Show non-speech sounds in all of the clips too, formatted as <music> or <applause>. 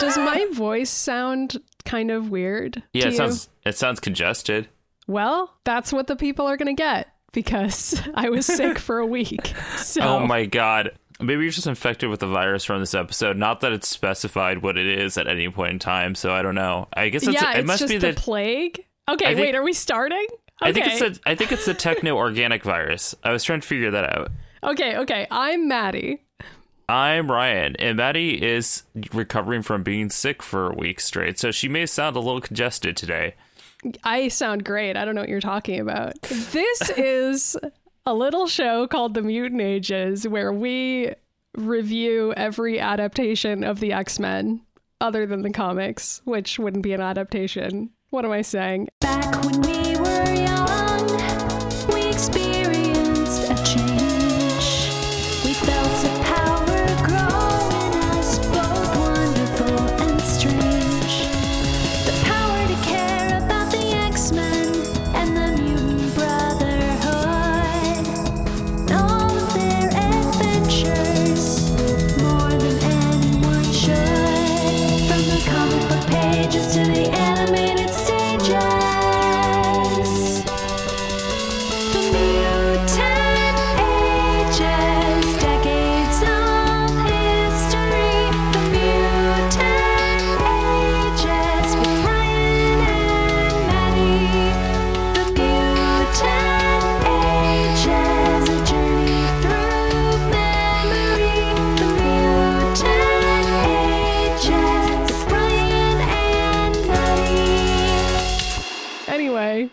Does my voice sound kind of weird? Yeah, it sounds it sounds congested. Well, that's what the people are going to get because <laughs> I was sick for a week. <laughs> So Oh my god. Maybe you're just infected with the virus from this episode. Not that it's specified what it is at any point in time, so I don't know. I guess it's, yeah, it it's must just be the the. plague. Okay, think- wait, are we starting? Okay. I think it's. I think it's the techno organic virus. I was trying to figure that out. okay, okay. I'm Maddy. I'm Ryan, and Maddy is recovering from being sick for a week straight, so she may sound a little congested today. I sound great. I don't know what you're talking about. This is a little show called The Mutant Ages where we review every adaptation of the X Men other than the comics, which wouldn't be an adaptation. What am I saying? Back when we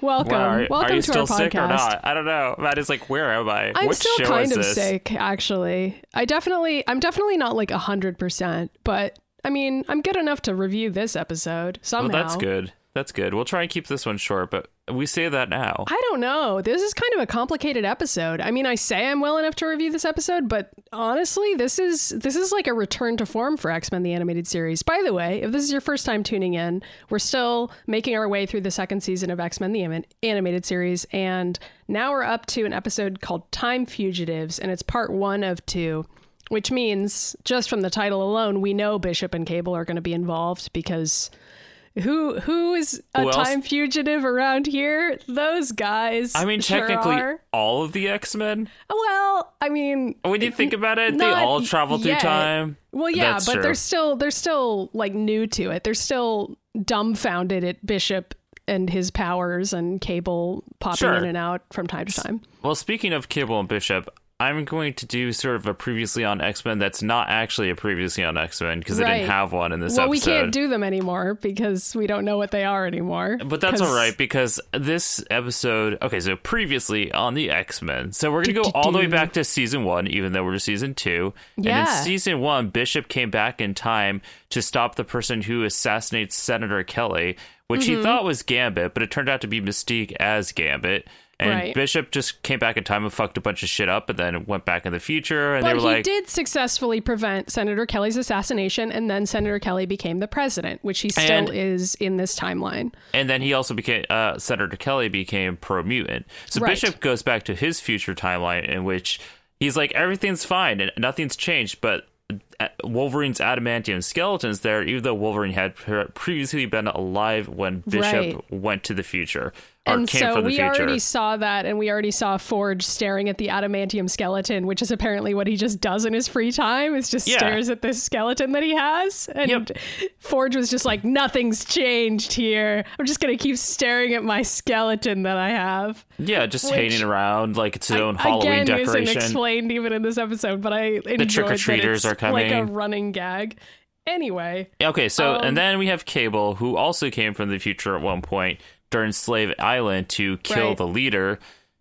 welcome. Well, are, welcome are you to still our podcast. sick or not? I don't know. Maddy's like, where am I? I'm what still kind is of sick, actually. I definitely, I'm definitely not like 100%, but I mean, I'm good enough to review this episode Well, somehow. that's good. That's good. We'll try and keep this one short, but we say that now. I don't know. This is kind of a complicated episode. I mean, I say I'm well enough to review this episode, but honestly, this is this is like a return to form for X-Men the animated series. By the way, if this is your first time tuning in, we're still making our way through the second season of X-Men the Anim- animated series and now we're up to an episode called Time Fugitives and it's part 1 of 2. Which means, just from the title alone, we know Bishop and Cable are going to be involved because who who is a Who time fugitive around here? Those guys. I mean, sure technically, are. all of the X Men. Well, I mean, When you think about it, they all travel through yet. time. well, yeah, That's but true. they're still they're still like new to it. They're still dumbfounded at Bishop and his powers and Cable popping Sure. in and out from time to time. Well, speaking of Cable and Bishop, I'm going to do sort of a previously on X Men that's not actually a previously on X Men because I Right. didn't have one in this well, episode. we can't do them anymore because we don't know what they are anymore. But that's 'Cause- all right because this episode, okay, so previously on the X Men. So we're going to go all the way back to season one, even though we're season two. And Yeah. in season one, Bishop came back in time to stop the person who assassinates Senator Kelly, which Mm-hmm. he thought was Gambit, but it turned out to be Mystique as Gambit. And Right. Bishop just came back in time and fucked a bunch of shit up and then went back in the future. And But they were he like, did successfully prevent Senator Kelly's assassination, and then Senator Kelly became the president, which he still And- is in this timeline. And then he also became uh, Senator Kelly became pro mutant. So Right. Bishop goes back to his future timeline in which he's like everything's fine and nothing's changed, but uh, Wolverine's adamantium skeleton's there, even though Wolverine had previously been alive when Bishop Right. went to the future and so we future. already saw that and we already saw forge staring at the adamantium skeleton which is apparently what he just does in his free time is just Yeah. stares at this skeleton that he has and Yep. forge was just like nothing's changed here i'm just gonna keep staring at my skeleton that i have yeah, just which- hanging around like it's his own I- Halloween again isn't decoration. explained even in this episode but i enjoyed trick-or-treaters are like a running gag anyway Okay, so Um, and then we have Cable, who also came from the future at one point during Slave Island to kill Right. the leader,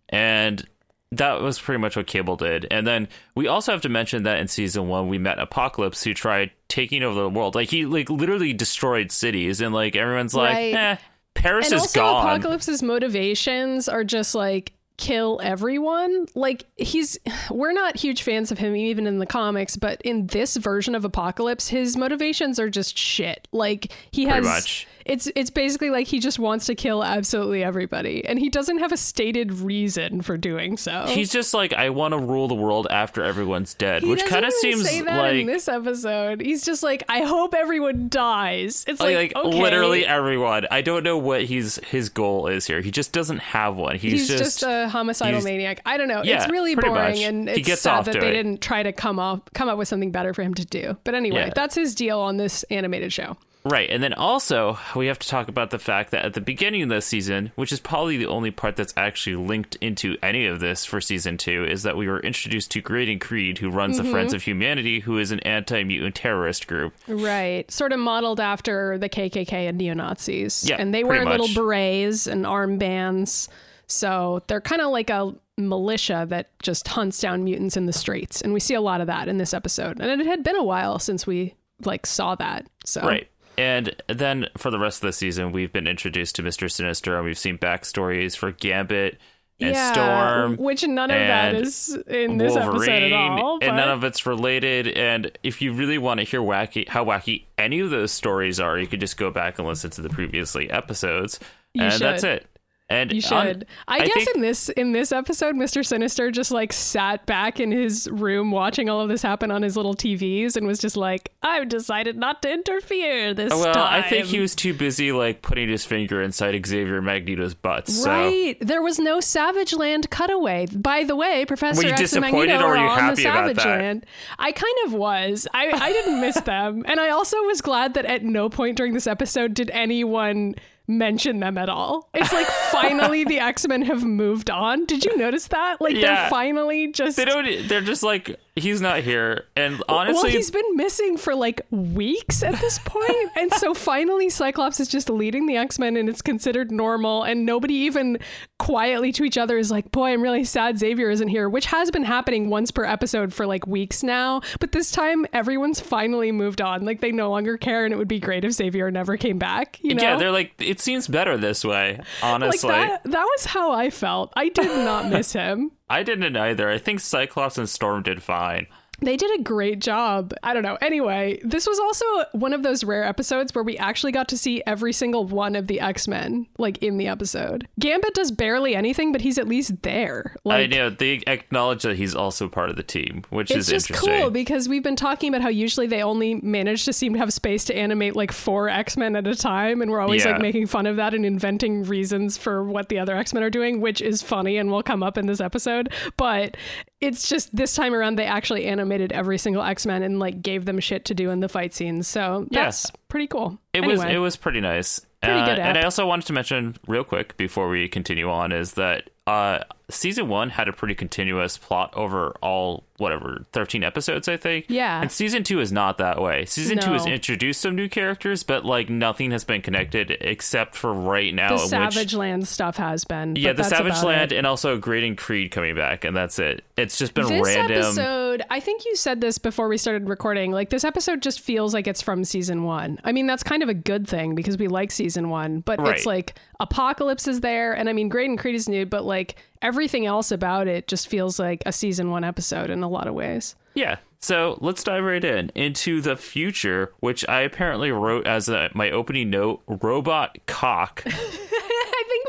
and that was pretty much what Cable did. And then we also have to mention that in season one we met Apocalypse, who tried taking over the world. Like he like literally destroyed cities, and like everyone's like, Right. eh, Paris and is also gone. apocalypse's motivations are just like kill everyone like he's we're not huge fans of him even in the comics but in this version of apocalypse his motivations are just shit like he Pretty has much. It's it's basically like he just wants to kill absolutely everybody, and he doesn't have a stated reason for doing so. He's just like, I want to rule the world after everyone's dead, He which kind of seems like in this episode. He's just like, I hope everyone dies. It's like, like, like okay. literally everyone. I don't know what he's his goal is here. He just doesn't have one. He's, He's, just, a homicidal maniac. I don't know. Yeah, it's really boring, much. and He it's gets sad off that they it. didn't try to come up come up with something better for him to do. But anyway, Yeah. that's his deal on this animated show. Right. And then also, we have to talk about the fact that at the beginning of this season, which is probably the only part that's actually linked into any of this for season two, is that we were introduced to Graydon Creed, who runs Mm-hmm. the Friends of Humanity, who is an anti mutant terrorist group. Right. Sort of modeled after the KKK and neo Nazis. Yeah, And they wear little berets and armbands. So they're kind of like a militia that just hunts down mutants in the streets. And we see a lot of that in this episode. And it had been a while since we like saw that. So Right. And then for the rest of the season, we've been introduced to Mr. Sinister, and we've seen backstories for Gambit and yeah, Storm. which none of that is in this episode at all. and none of it's related. And if you really want to hear wacky how wacky any of those stories are, you could just go back and listen to the previously episodes, You and that's it. And You on- should. I, guess think- in this in this episode, Mr. Sinister just like sat back in his room watching all of this happen on his little TVs and was just like, "I've decided not to interfere this well, time." I think he was too busy like putting his finger inside Xavier Magneto's butt. So Right. There was no Savage Land cutaway. By the way, Professor X and Magneto are on the Savage that? Land. I kind of was. I, I didn't miss them. And I also was glad that at no point during this episode did anyone mention them at all. It's like <laughs> finally the X-Men have moved on. Did you notice that? Like Yeah. they're finally just they don't. They're just like he's not here. And honestly, well, he's been missing for like weeks at this point. <laughs> and so finally, Cyclops is just leading the X Men, and it's considered normal, and nobody even quietly to each other is like, "Boy, I'm really sad Xavier isn't here," which has been happening once per episode for like weeks now. But this time, everyone's finally moved on. Like they no longer care, and it would be great if Xavier never came back. You know? yeah, they're like it seems better this way. honestly like that. That was how I felt. I did not miss him. I didn't either. I think Cyclops and Storm did fine. They did a great job. I don't know. Anyway, this was also one of those rare episodes where we actually got to see every single one of the X Men, like in the episode. Gambit does barely anything, but he's at least there. Like, I know they acknowledge that he's also part of the team, which it's is just interesting. cool because we've been talking about how usually they only manage to seem to have space to animate like four X Men at a time, and we're always Yeah. like making fun of that and inventing reasons for what the other X Men are doing, which is funny and will come up in this episode. But it's just this time around they actually animated every single X Men and like gave them shit to do in the fight scenes. So Yeah. that's pretty cool. It anyway, was it was pretty nice. Pretty Uh, good and I also wanted to mention real quick before we continue on is that uh, season one had a pretty continuous plot over all whatever thirteen episodes, I think. Yeah. And season two is not that way. Season two has introduced some new characters, but like nothing has been connected except for right now. the in which- Savage Land stuff has been. yeah, the Savage Land it. and also Graydon Creed coming back, and that's it. It's just been random. This random. episode, I think you said this before we started recording. Like this episode just feels like it's from season one. I mean, that's kind of a good thing because we like season one, but Right. it's like Apocalypse is there, and I mean, Graydon Creed is new, but like everything else about it just feels like a season one episode in a lot of ways. Yeah. So let's dive right in into the future, which I apparently wrote as a, my opening note: robot cock. <laughs>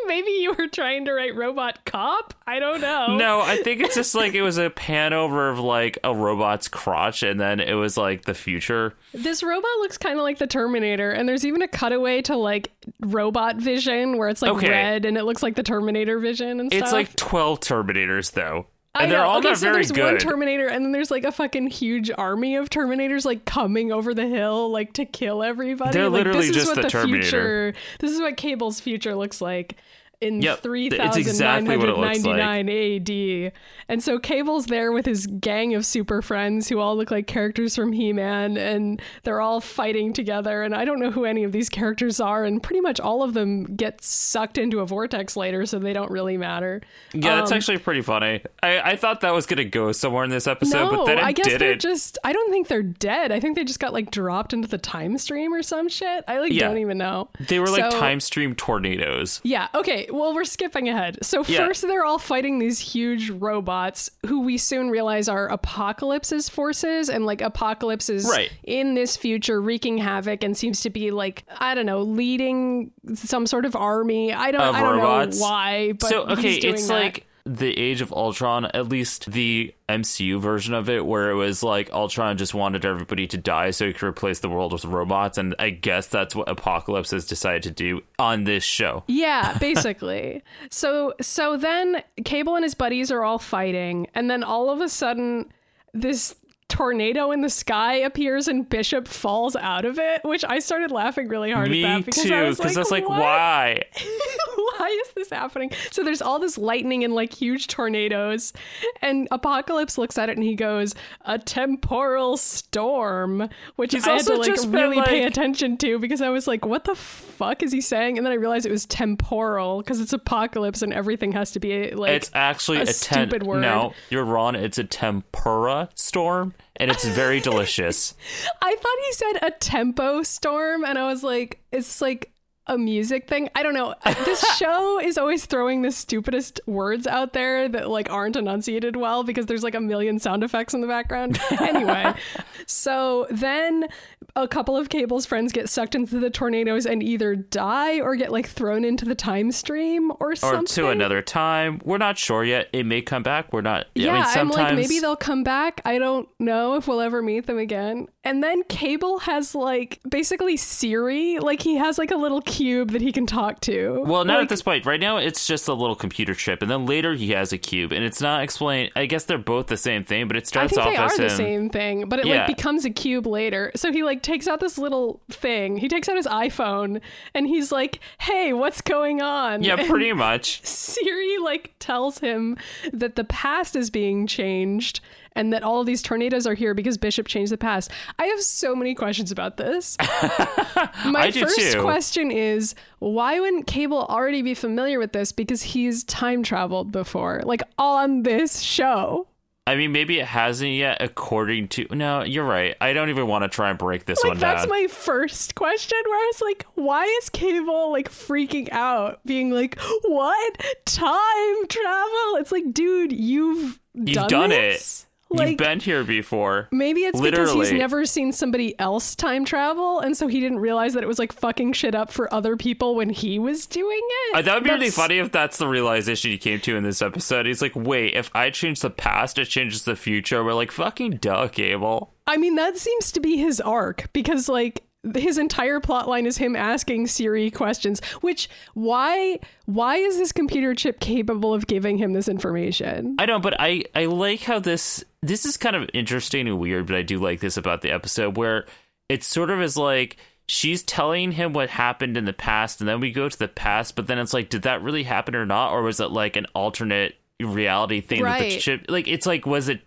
<laughs> Maybe you were trying to write Robot Cop. I don't know. no, I think it's just like it was a pan over of like a robot's crotch, and then it was like the future. This robot looks kind of like the Terminator, and there's even a cutaway to like robot vision where it's like Okay. red and it looks like the Terminator vision and stuff. It's like twelve Terminators though, I and they're know. all okay, not so very there's good. one Terminator, and then there's like a fucking huge army of Terminators like coming over the hill like to kill everybody. They're like, literally this is just what the the Terminator. future. This is what Cable's future looks like in Yep, three it's thousand nine exactly what it hundred looks ninety nine AD. And so Cable's there with his gang of super friends who all look like characters from He Man, and they're all fighting together. And I don't know who any of these characters are, and pretty much all of them get sucked into a vortex later, so they don't really matter. yeah, that's Um, actually pretty funny. I, I thought that was gonna go somewhere in this episode, no, but then it I guess they're didn't. just. I don't think they're dead. I think they just got like dropped into the time stream or some shit. I like Yeah. don't even know. They were like So- time stream tornadoes. Yeah. Okay. Well, we're skipping ahead. So Yeah. first, they're all fighting these huge robots who we soon realize are Apocalypse's forces, and like Apocalypse is Right. in this future wreaking havoc and seems to be like I don't know, leading some sort of army. I don't, Of I don't robots. know why, but so okay, it's that. like the Age of Ultron, at least the MCU version of it, where it was like Ultron just wanted everybody to die so he could replace the world with robots, and I guess that's what Apocalypse has decided to do on this show. Yeah, <laughs> basically. so so then Cable and his buddies are all fighting, and then all of a sudden this tornado in the sky appears and Bishop falls out of it, which I started laughing really hard Me at that because I too, was because like, that's like why? <laughs> Why is this happening? So there's all this lightning and like huge tornadoes, and Apocalypse looks at it and he goes, "A temporal storm," which He's I had to like really pay attention to because I was like, "What the fuck is he saying?" And then I realized it was temporal because it's Apocalypse and everything has to be like it's actually a a, ten- stupid word. No, you're wrong. It's a tempura storm, and it's very delicious. <laughs> I thought he said a tempo storm, and I was like, it's like a music thing. I don't know. This <laughs> show is always throwing the stupidest words out there that like aren't enunciated well because there's like a million sound effects in the background. <laughs> anyway, so then a couple of Cable's friends get sucked into the tornadoes and either die or get like thrown into the time stream or Or something. to another time. We're not sure yet. It may come back. We're not. Yeah, I mean, I'm like, maybe they'll come back. I don't know if we'll ever meet them again. And then Cable has like basically Siri, like he has like a little cube that he can talk to. Well, not Like, at this point. Right now, it's just a little computer chip, and then later he has a cube, and it's not explained. I guess they're both the same thing, but it I starts think off they are as the same thing, but it Yeah. like becomes a cube later. So he like takes out this little thing. He takes out his iPhone and he's like, "Hey, what's going on?" Yeah, And pretty much. <laughs> Siri like tells him that the past is being changed and that all of these tornadoes are here because Bishop changed the past. I have so many questions about this. <laughs> My first too. question is why wouldn't Cable already be familiar with this because he's time traveled before, like on this show? I mean, maybe it hasn't yet, according to. No, you're right. I don't even want to try and break this Like one that's down. That's my first question where I was like, why is Cable like freaking out, being like, What? Time travel? It's like, dude, you've You've done, done this? it. Like You've been here before. maybe it's because he's never seen somebody else time travel, and so he didn't realize that it was like fucking shit up for other people when he was doing it. Uh, that would be really funny if that's the realization he came to in this episode. He's like, wait, if I change the past, it changes the future. We're like, fucking duh, Cable. I mean, that seems to be his arc because like his entire plot line is him asking Siri questions, which why why is this computer chip capable of giving him this information? I don't, but I I like how this this is kind of interesting and weird, but I do like this about the episode where it sort of is like she's telling him what happened in the past, and then we go to the past, but then it's like, did that really happen or not, or was it like an alternate reality thing that the Right. Like, it's like, was it?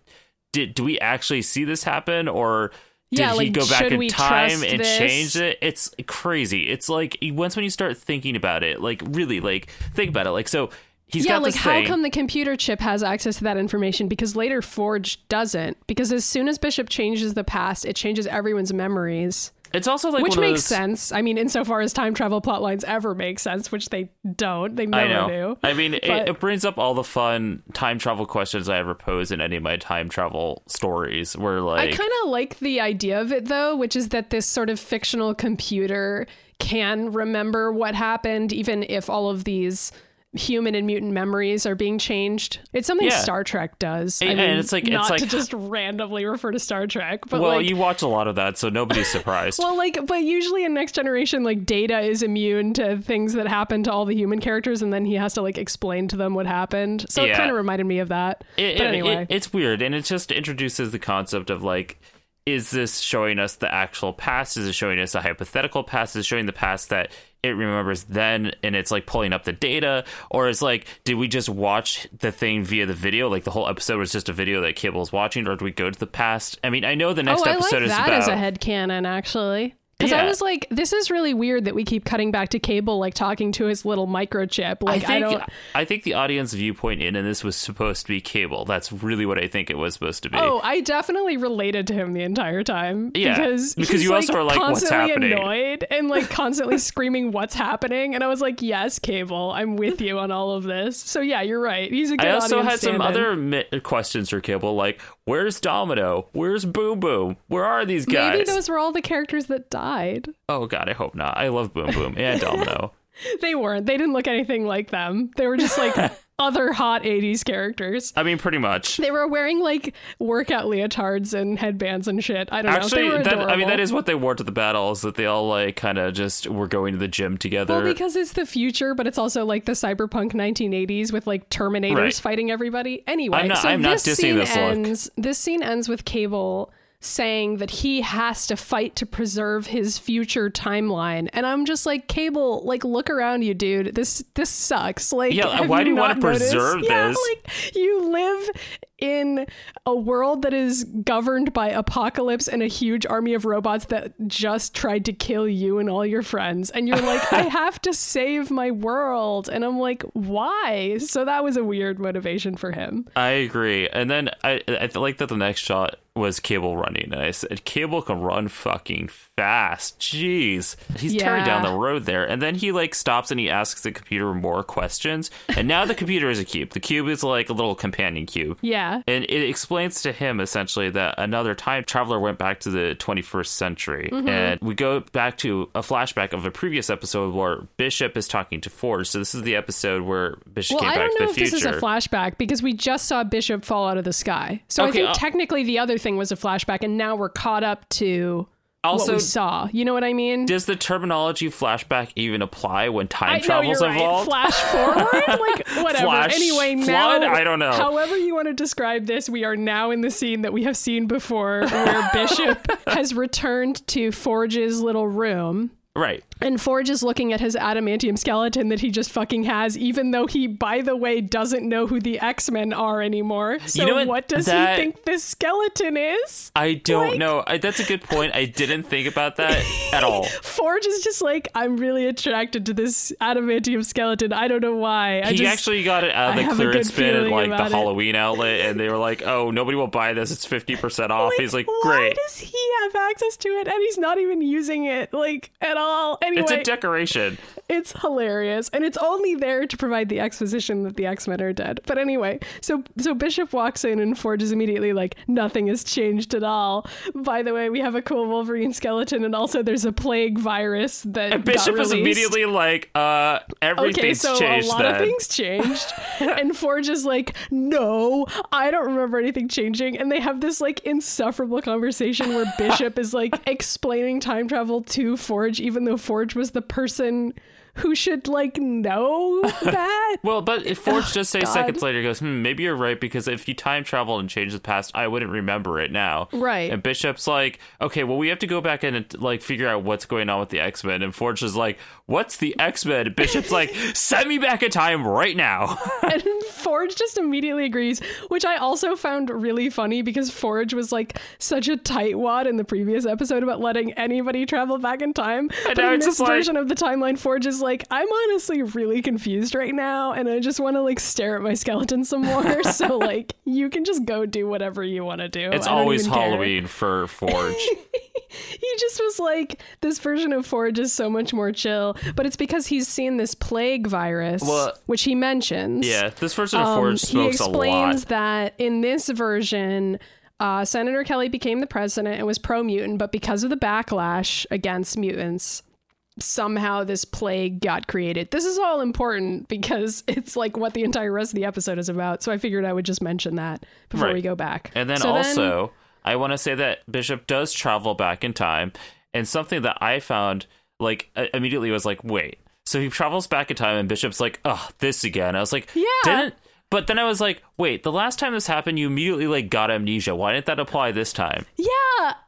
Did do we actually see this happen, or did Yeah, he like, go back in time and this? change it? It's crazy. It's like once when you start thinking about it, like really, like think about it, like so. He's yeah, like how come the computer chip has access to that information because later Forge doesn't? Because as soon as Bishop changes the past, it changes everyone's memories. It's also like which makes those- sense. I mean, insofar as time travel plot lines ever make sense, which they don't. They never I know. do. I mean, it, But- it brings up all the fun time travel questions I ever pose in any of my time travel stories. Where like I kind of like the idea of it though, which is that this sort of fictional computer can remember what happened, even if all of these human and mutant memories are being changed. It's something Yeah. Star Trek does. I And- mean, and it's like- it's not like- to just randomly refer to Star Trek, but well, like. you watch a lot of that, so nobody's surprised. <laughs> well, like, but usually in Next Generation, like Data is immune to things that happen to all the human characters, and then he has to like explain to them what happened. So it kind of reminded me of that. It- but it- anyway, it- it's weird, and it just introduces the concept of like, is this showing us the actual past? Is it showing us a hypothetical past? Is it showing the past that it remembers then, and it's like pulling up the data, or is like, did we just watch the thing via the video? Like the whole episode was just a video that Cable was watching, or do we go to the past? I mean, I know the next oh, I episode like is that about as a headcanon, actually. Because I was like, this is really weird that we keep cutting back to Cable, like talking to his little microchip. Like, I I, think don't. I think the audience viewpoint in and this was supposed to be Cable. That's really what I think it was supposed to be. Oh, I definitely related to him the entire time. Yeah, because because you also like, are like, "What's constantly happening?" annoyed and like constantly screaming, "What's happening?" And I was like, "Yes, Cable, I'm with you on all of this." So yeah, you're right. He's a good. I also had some other mi- questions for Cable, like where's Domino? Where's Boom Boom? Where are these guys? Maybe those were all the characters that died. Oh God, I hope not. I love Boom Boom and Domino. <laughs> <laughs> They weren't. They didn't look anything like them. They were just like <laughs> other hot 80s characters. I mean, pretty much. They were wearing like workout leotards and headbands and shit. I don't know. Actually, were that, I mean, that is what they wore to the battles. That they all like kind of just were going to the gym together. Well, because it's the future, but it's also like the cyberpunk 1980s with like Terminators Right. fighting everybody. Anyway, I'm not- so I'm not this dissing scene this look. ends. This scene ends with Cable saying that he has to fight to preserve his future timeline, and I'm just like, Cable, like look around you, dude. This this sucks. Like, Yeah, why do you not noticed? preserve Yeah, this? like you live in a world that is governed by apocalypse and a huge army of robots that just tried to kill you and all your friends and you're like I <laughs> have to save my world and I'm like why so that was a weird motivation for him I agree. And then I I like that the next shot was Cable running, and I said Cable can run fucking fast. Jeez, he's tearing down the road there, and then he like stops and he asks the computer more questions. And now the computer is a cube. The cube is like a little companion cube. yeah And it explains to him essentially that another time traveler went back to the 21st century. Mm-hmm. And we go back to a flashback of a previous episode where Bishop is talking to Forge. So this is the episode where Bishop well came I back don't to know the if future. this is a flashback because we just saw Bishop fall out of the sky so I think uh, technically the other thing was a flashback and now we're caught up to what Also, we saw you know what I mean does the terminology flashback even apply when time I know travel's you're right. Flash <laughs> forward, like whatever. Flash anyway, flood? now I don't know. However you want to describe this, we are now in the scene that we have seen before, where Bishop <laughs> has returned to Forge's little room. right. And Forge is looking at his adamantium skeleton that he just fucking has, even though he, by the way, doesn't know who the X Men are anymore. So, know what? what? does That- he think this skeleton is? I don't Like- know. I, that's a good point. I didn't think about that at all. <laughs> Forge is just like, I'm really attracted to this adamantium skeleton. I don't know why. I he just, actually got it out of the clearance bin at like the it. Halloween outlet, and they were like, "Oh, nobody will buy this. It's fifty percent off." He's like, great. why does he have access to it and he's not even using it like at all? Anyway, It's a decoration. it's hilarious and it's only there to provide the exposition that the x-men are dead but anyway so so bishop walks in and forge is immediately like nothing has changed at all by the way we have a cool wolverine skeleton and also there's a plague virus that And Bishop is immediately like, "Uh, everything's Okay, so changed." a lot then. of things changed, <laughs> and Forge is like, "No, I don't remember anything changing." And they have this like insufferable conversation where Bishop is like <laughs> explaining time travel to Forge, even though Forge was the person who should like know <laughs> that. Well, but if Forge <sighs> just say seconds later, goes, hmm, maybe you're right because if you time travel and change the past, I wouldn't remember it now. Right. And Bishop's like, okay, well, we have to go back and like figure out what's going on with the X Men. And Forge is like, what's the X Men? Bishop's like, <laughs> send me back in time right now. <laughs> and Forge just immediately agrees, which I also found really funny because Forge was like such a tightwad in the previous episode about letting anybody travel back in time. But in this just like- version of the timeline, Forge is like, I'm honestly really confused right now, and I just want to like stare at my skeleton some more. <laughs> so like, you can just go do whatever you want to do. it's always even care." Halloween for Forge. he just was like, this version of Forge is so much more chill, but it's because he's seen this plague virus, Well- which he mentions. yeah, this version of Um, Forge he smokes a explains that in this version, uh, Senator Kelly became the president and was pro mutant, but because of the backlash against mutants, somehow this plague got created. This is all important <laughs> because it's like what the entire rest of the episode is about. So I figured I would just mention that before Right. we go back. And then So also, I want to say that Bishop does travel back in time, and something that I found like immediately was like, wait. So he travels back in time, and Bishop's like, oh, this again. I was like, Yeah. didn't. But then I was like, wait, the last time this happened, you immediately like got amnesia. Why didn't that apply this time? Yeah,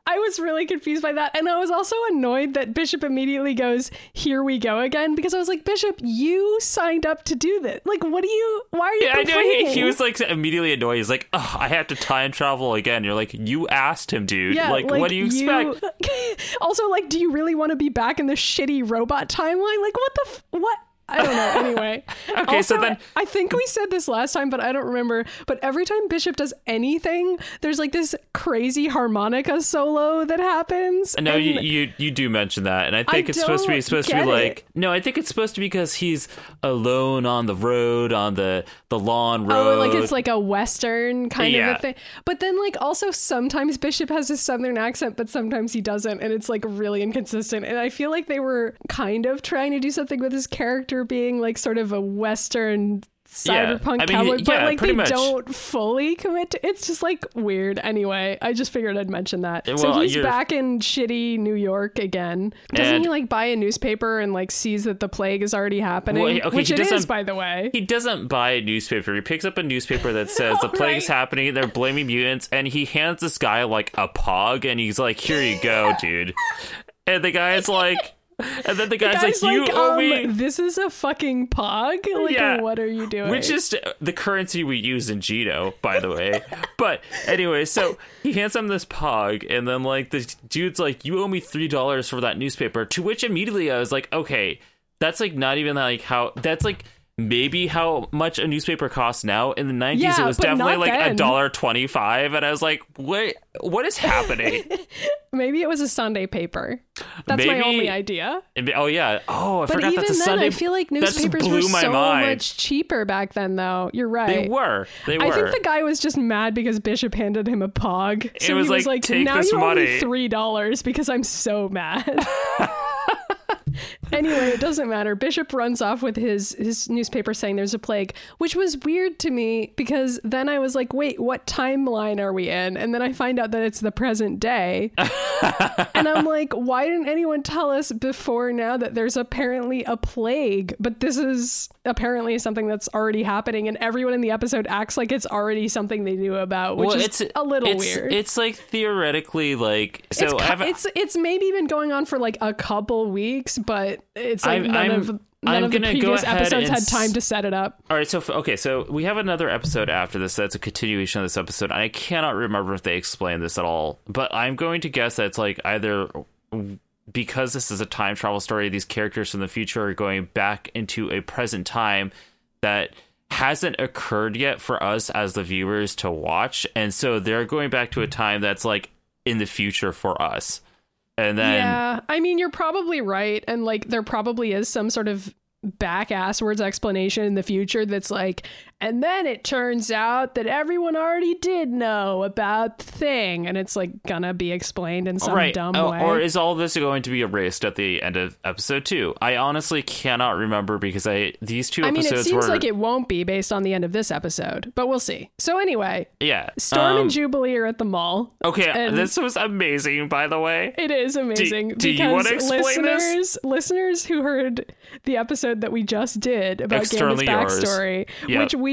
I was really confused by that. And I was also annoyed that Bishop immediately goes, Here we go again. Because I was like, Bishop, you signed up to do this. Like, what do you, why are you Yeah, I know. He, he was like immediately annoyed. He's like, "Oh, I have to time travel again." You're like, "You asked him, dude. Yeah, like, what do you expect?" <laughs> also, like, do you really want to be back in the shitty robot timeline? Like, what the, f- what? I don't know. Anyway. <laughs> Okay, so then- I think we said this last time, but I don't remember. But every time Bishop does anything, there's like this crazy harmonica solo that happens. No, and- you, you you do mention that, and I think I it's supposed to be supposed to be like it. no, I think it's supposed to be because he's alone on the road on the the lawn oh, road. Oh, like it's like a western kind of a thing. But then like also sometimes Bishop has a southern accent, but sometimes he doesn't, and it's like really inconsistent. And I feel like they were kind of trying to do something with his character being like sort of a western Yeah. cyberpunk I mean, cowboy, but like they much. don't fully commit to it's just like weird anyway. I just figured I'd mention that. so Well, he's you're- back in shitty New York again. Doesn't And- he like buy a newspaper and like sees that the plague is already happening? Well, okay, Which it is, by the way. he doesn't buy a newspaper. He picks up a newspaper that says <laughs> the plague's Right. happening. They're blaming mutants, and he hands this guy like a pog, and he's like, "Here you go, dude." And the guy's like, and then the guy's, Guy's like, "You owe um, me." This is a fucking pog. Like, Yeah. what are you doing? Which is the currency we use in Geno, by the way. <laughs> but anyway, so he hands him this pog, and then like the dude's like, "You owe me three dollars for that newspaper." To which immediately I was like, "Okay, that's like not even like how that's like." Maybe how much a newspaper costs now. In the nineties, Yeah, it was definitely like a dollar twenty-five, and I was like, "What? What is happening?" <laughs> maybe it was a Sunday paper. That's my only idea. Oh yeah. Oh, I But forgot even that's a then, Sunday. I feel like newspapers were so mind. much cheaper back then. Though you're right. They were. They were. I think the guy was just mad because Bishop handed him a pog. So was he was like, like, "Take "Now this you owe money." me three dollars because I'm so mad." <laughs> <laughs> anyway, it doesn't matter. Bishop runs off with his his newspaper saying there's a plague, which was weird to me because then I was like, "Wait, what timeline are we in?" And then I find out that it's the present day, <laughs> and I'm like, "Why didn't anyone tell us before now that there's apparently a plague?" But this is apparently something that's already happening, and everyone in the episode acts like it's already something they knew about, which well, is a little it's, weird. It's like theoretically like so. it's, it's it's maybe been going on for like a couple weeks, but it's like I'm- none I'm- of none I'm of the previous episodes had time to set it up. All right, so okay, so we have another episode after this that's a continuation of this episode. and I cannot remember if they explain this at all, but I'm going to guess that it's like either because this is a time travel story, these characters from the future are going back into a present time that hasn't occurred yet for us as the viewers to watch, and so they're going back to a time that's like in the future for us. And then yeah, I mean you're probably right, and like there probably is some sort of back asswards explanation in the future that's like, and then it turns out that everyone already did know about the thing, and it's like gonna be explained in some right. dumb Oh, way. Or is all this going to be erased at the end of episode two? I honestly cannot remember because I these two I mean, it seems were like it won't be based on the end of this episode, but we'll see. So anyway, yeah. Storm Um, and Jubilee are at the mall. Okay, and- this was amazing, by the way. It is amazing do you because wanna explain this? listeners, listeners who heard the episode that we just did about X-Ternally Gambit's backstory, Yep. which we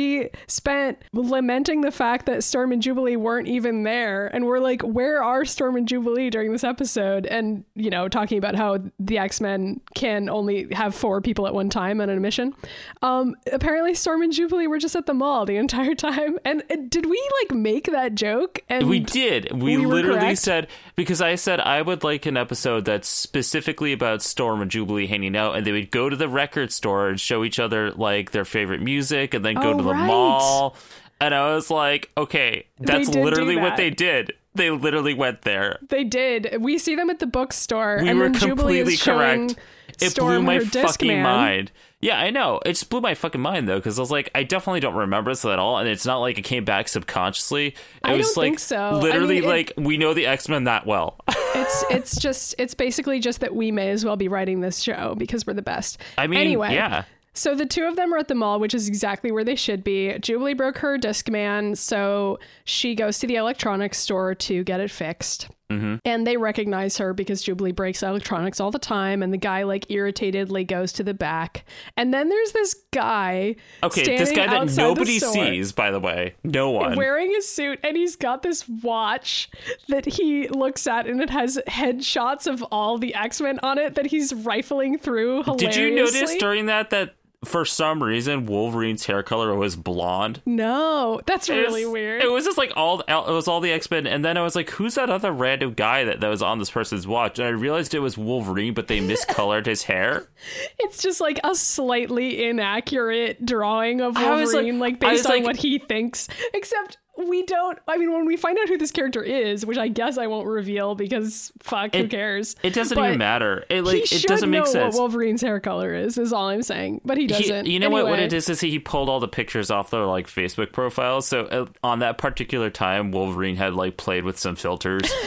spent lamenting the fact that Storm and Jubilee weren't even there, and we're like, where are Storm and Jubilee during this episode? And you know, talking about how the X Men can only have four people at one time on a mission. Um, apparently, Storm and Jubilee were just at the mall the entire <laughs> time. And uh, did we like make that joke? And We did. We, we literally said because I said I would like an episode that's specifically about Storm and Jubilee hanging out, and they would go to the record store and show each other like their favorite music, and then go Oh, to the right. mall. And I was like, okay, that's literally what they did. They literally went there. They did. We see them at the bookstore, We and were then completely correct. It Storm blew my fucking man. mind. Yeah, I know. It just blew my fucking mind though, because I was like, I definitely don't remember this at all, and it's not like it came back subconsciously. It I was don't like think so. I literally mean, it- like we know the X Men that well. <laughs> It's it's just it's basically just that we may as well be writing this show because we're the best. I mean, anyway, yeah. So the two of them are at the mall, which is exactly where they should be. Jubilee broke her Discman, so she goes to the electronics store to get it fixed. Mm-hmm. And they recognize her because Jubilee breaks electronics all the time. And the guy, like, irritatedly goes to the back. And then there's this guy. Okay, this guy that nobody sees, by the way. No one. Wearing a suit, and he's got this watch that he looks at, and it has headshots of all the X Men on it that he's rifling through. Did you notice during that that for some reason Wolverine's hair color was blonde? No, that's It really was- weird. It was just like all it was all the X Men, and then I was like, "Who's that other random guy that, that was on this person's watch?" And I realized it was Wolverine, but they miscolored his hair. <laughs> It's just like a slightly inaccurate drawing of was like- Wolverine, like, based on like- what he thinks. Except we don't. I mean, when we find out who this character is, which I guess I won't reveal because fuck, who cares? It doesn't But even matter. It he like it doesn't make know sense. what Wolverine's hair color is. Is all I'm saying, but he He- doesn't. you know what? What it is is he pulled all the pictures off their like Facebook profiles. So uh, on that particular time, Wolverine had like played with some filters. <laughs>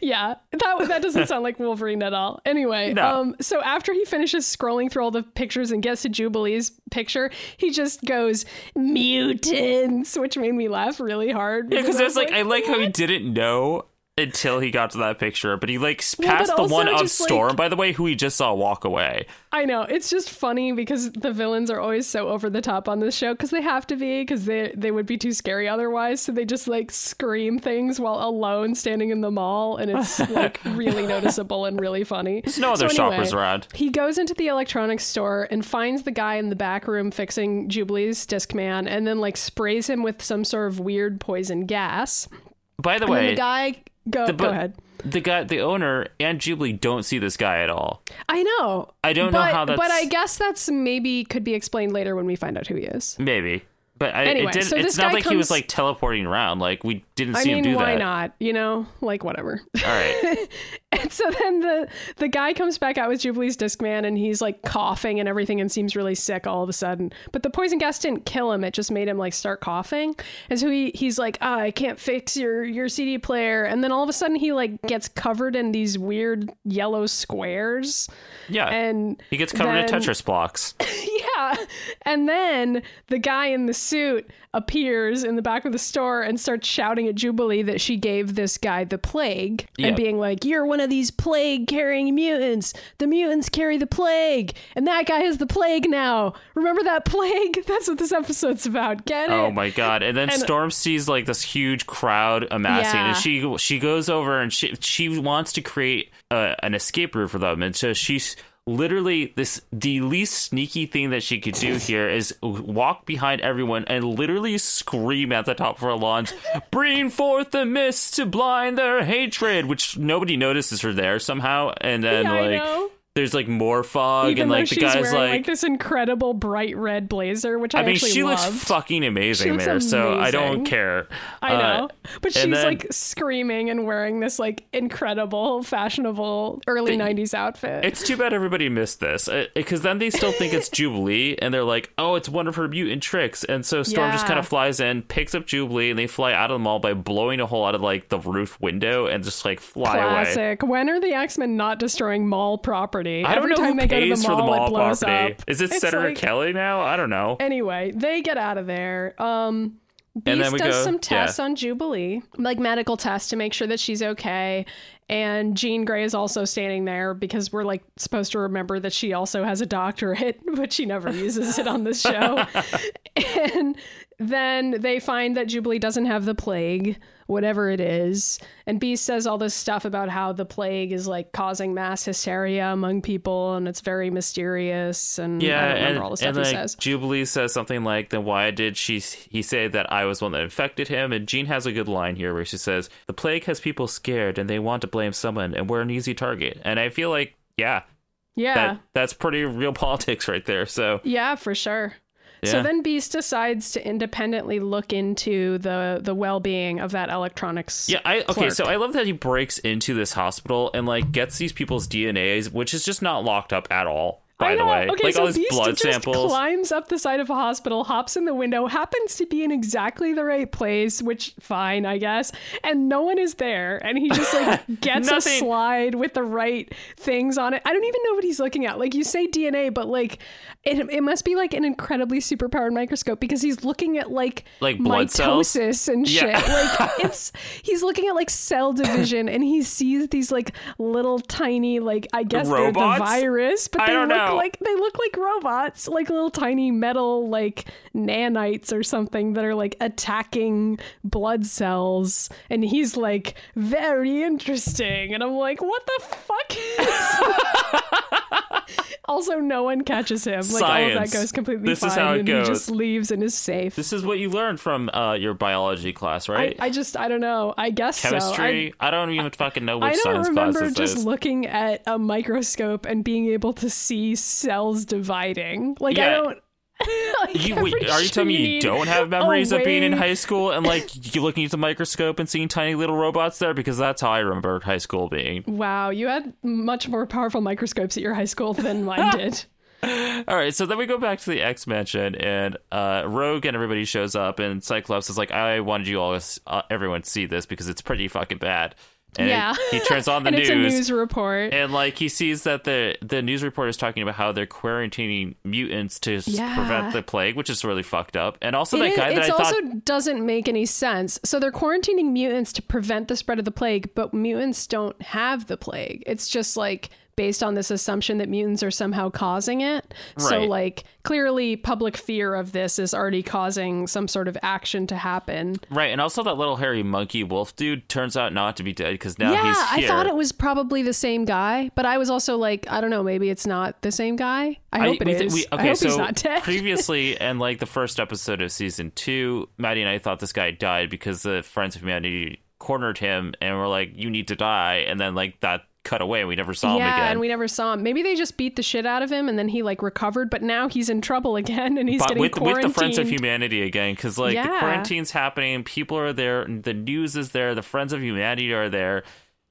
Yeah, that that doesn't sound like Wolverine at all. Anyway, No. um, so after he finishes scrolling through all the pictures and gets to Jubilee's picture, he just goes mutants, which made me laugh really hard. Yeah, because I it's like, I like how he didn't know until he got to that picture, but he like Well, passed the one of just, like- Storm, by the way, who he just saw walk away. I know it's just funny because the villains are always so over the top on this show because they have to be because they they would be too scary otherwise. So they just like scream things while alone standing in the mall, and it's <laughs> like really noticeable and really funny. There's no other shoppers around. He goes into the electronics store and finds the guy in the back room fixing Jubilee's Discman, and then like sprays him with some sort of weird poison gas. By the And way, the guy go the- go ahead. the guy, the owner, and Jubilee don't see this guy at all. I know. I don't know but, how But I guess that's maybe could be explained later when we find out who he is. Maybe. But I, Anyway, it did, so it's not like he was comes- like teleporting around. Like we didn't I see him mean, do why that. not? You know, like whatever. All right. <laughs> and so then the the guy comes back out with Jubilee's Discman, and he's like coughing and everything, and seems really sick all of a sudden. But the poison gas didn't kill him; it just made him like start coughing. And so he he's like, ah, I can't fix your your CD player. And then all of a sudden, he like gets covered in these weird yellow squares, Yeah. and he gets covered in Tetris blocks. <laughs> yeah. And then the guy in the suit appears in the back of the store and starts shouting at Jubilee that she gave this guy the plague Yeah. and being like, You're one of these plague carrying mutants. The mutants carry the plague. And that guy has the plague now. Remember that plague? <laughs> That's what this episode's about. Get it? Oh my god! And then And- Storm sees like this huge crowd amassing, Yeah. and she she goes over and she she wants to create uh, an escape route for them, and so she's literally this the least sneaky thing that she could do here is walk behind everyone and literally scream at the top of her lungs, "Bring forth the mist to blind their hatred," which nobody notices her there somehow, and then Yeah, like. There's like more fog, Even and like the she's guy's wearing like, like, this incredible bright red blazer, which I, I mean, actually she looks fucking amazing looks there, so I don't care. I Uh, know. but she's then- like screaming and wearing this like incredible, fashionable early 90s outfit. It's too bad everybody missed this because then they still think it's <laughs> Jubilee and they're like, oh, it's one of her mutant tricks. And so Storm just kind of flies in, picks up Jubilee, and they fly out of the mall by blowing a hole out of like the roof window and just like fly away. Classic. When are the X Men not destroying mall property? I don't Every know time who they go to pays the for mall, the mall it blows property. up. Is it It's Senator like- Kelly now? I don't know. Anyway, they get out of there. Um, Beast then we does go- some yeah. tests on Jubilee, like medical tests to make sure that she's okay. And Jean Grey is also standing there because we're like supposed to remember that she also has a doctorate, <laughs> but she never uses it on this show. <laughs> and then they find that Jubilee doesn't have the plague, whatever it is. And Beast says all this stuff about how the plague is like causing mass hysteria among people and it's very mysterious. And Yeah, and, all the stuff and he like says. Jubilee says something like, "Then why did she?" He say that I was one that infected him. And Jean has a good line here where she says, "The plague has people scared, and they want to blame someone, and we're an easy target." And I feel like, yeah, Yeah. that that's pretty real <laughs> politics right there. So Yeah, for sure. Yeah. So then Beast decides to independently look into the the well being of that electronics. yeah, I okay. clerk. So I love that he breaks into this hospital and like gets these people's DNAs, which is just not locked up at all. by I the know. way. Okay, like so all these Beast blood just samples. climbs up the side of a hospital, hops in the window, happens to be in exactly the right place, which fine, I guess. And no one is there, and he just like <laughs> gets a slide with the right things on it. I don't even know what he's looking at. Like you say DNA, but like it, it must be like an incredibly superpowered microscope because he's looking at like Like blood cells? mitosis and shit. Yeah. <laughs> Like it's he's looking at like cell division, and he sees these like little tiny like I guess they're the virus, but they look know. like they look like robots, like little tiny metal like nanites or something that are like attacking blood cells. And he's like, very interesting. And I'm like, what the fuck? <laughs> <laughs> <laughs> also, no one catches him. Like all of that goes completely This fine, is how it and goes. he just leaves and is safe. This is what you learned from uh, your biology class, right? I, I just I don't know. I guess so. I- Chemistry. I, don't even fucking know which I don't science remember class just is. looking at a microscope and being able to see cells dividing. Like I don't. <laughs> like, You, wait, are you telling me you don't have a memories of being in high school and like <laughs> you looking at the microscope and seeing tiny little robots there? Because that's how I remember high school being. Wow, you had much more powerful microscopes at your high school than mine <laughs> did. All right, so then we go back to the X Mansion, and uh, Rogue and everybody shows up, and Cyclops is like, "I wanted you all, uh, everyone, to see this because it's pretty fucking bad." And yeah, he turns on <laughs> the news, It's a news report. and like he sees that the the news reporter is talking about how they're quarantining mutants to Yeah. prevent the plague, which is really fucked up. And also It that is- guy that I also thought doesn't make any sense. So they're quarantining mutants to prevent the spread of the plague, but mutants don't have the plague. It's just like based on this assumption that mutants are somehow causing it. So like clearly public fear of this is already causing some sort of action to happen. right, and also that little hairy monkey wolf dude turns out not to be dead because now yeah, he's I thought it was probably the same guy, but I was also like, I don't know, maybe it's not the same guy. I hope it we is. th- we- I okay, hope so he's not dead. <laughs> previously, and like the first episode of season two, Maddy and I thought this guy died because the Friends of Humanity cornered him and were like, "You need to die," and then like that cut away, and we never saw him yeah, again. and we never saw him. Maybe they just beat the shit out of him, and then he like recovered. But now he's in trouble <laughs> again, and he's but getting with, with quarantined. the Friends of Humanity again, because like the quarantine's happening, people are there, the news is there, the Friends of Humanity are there,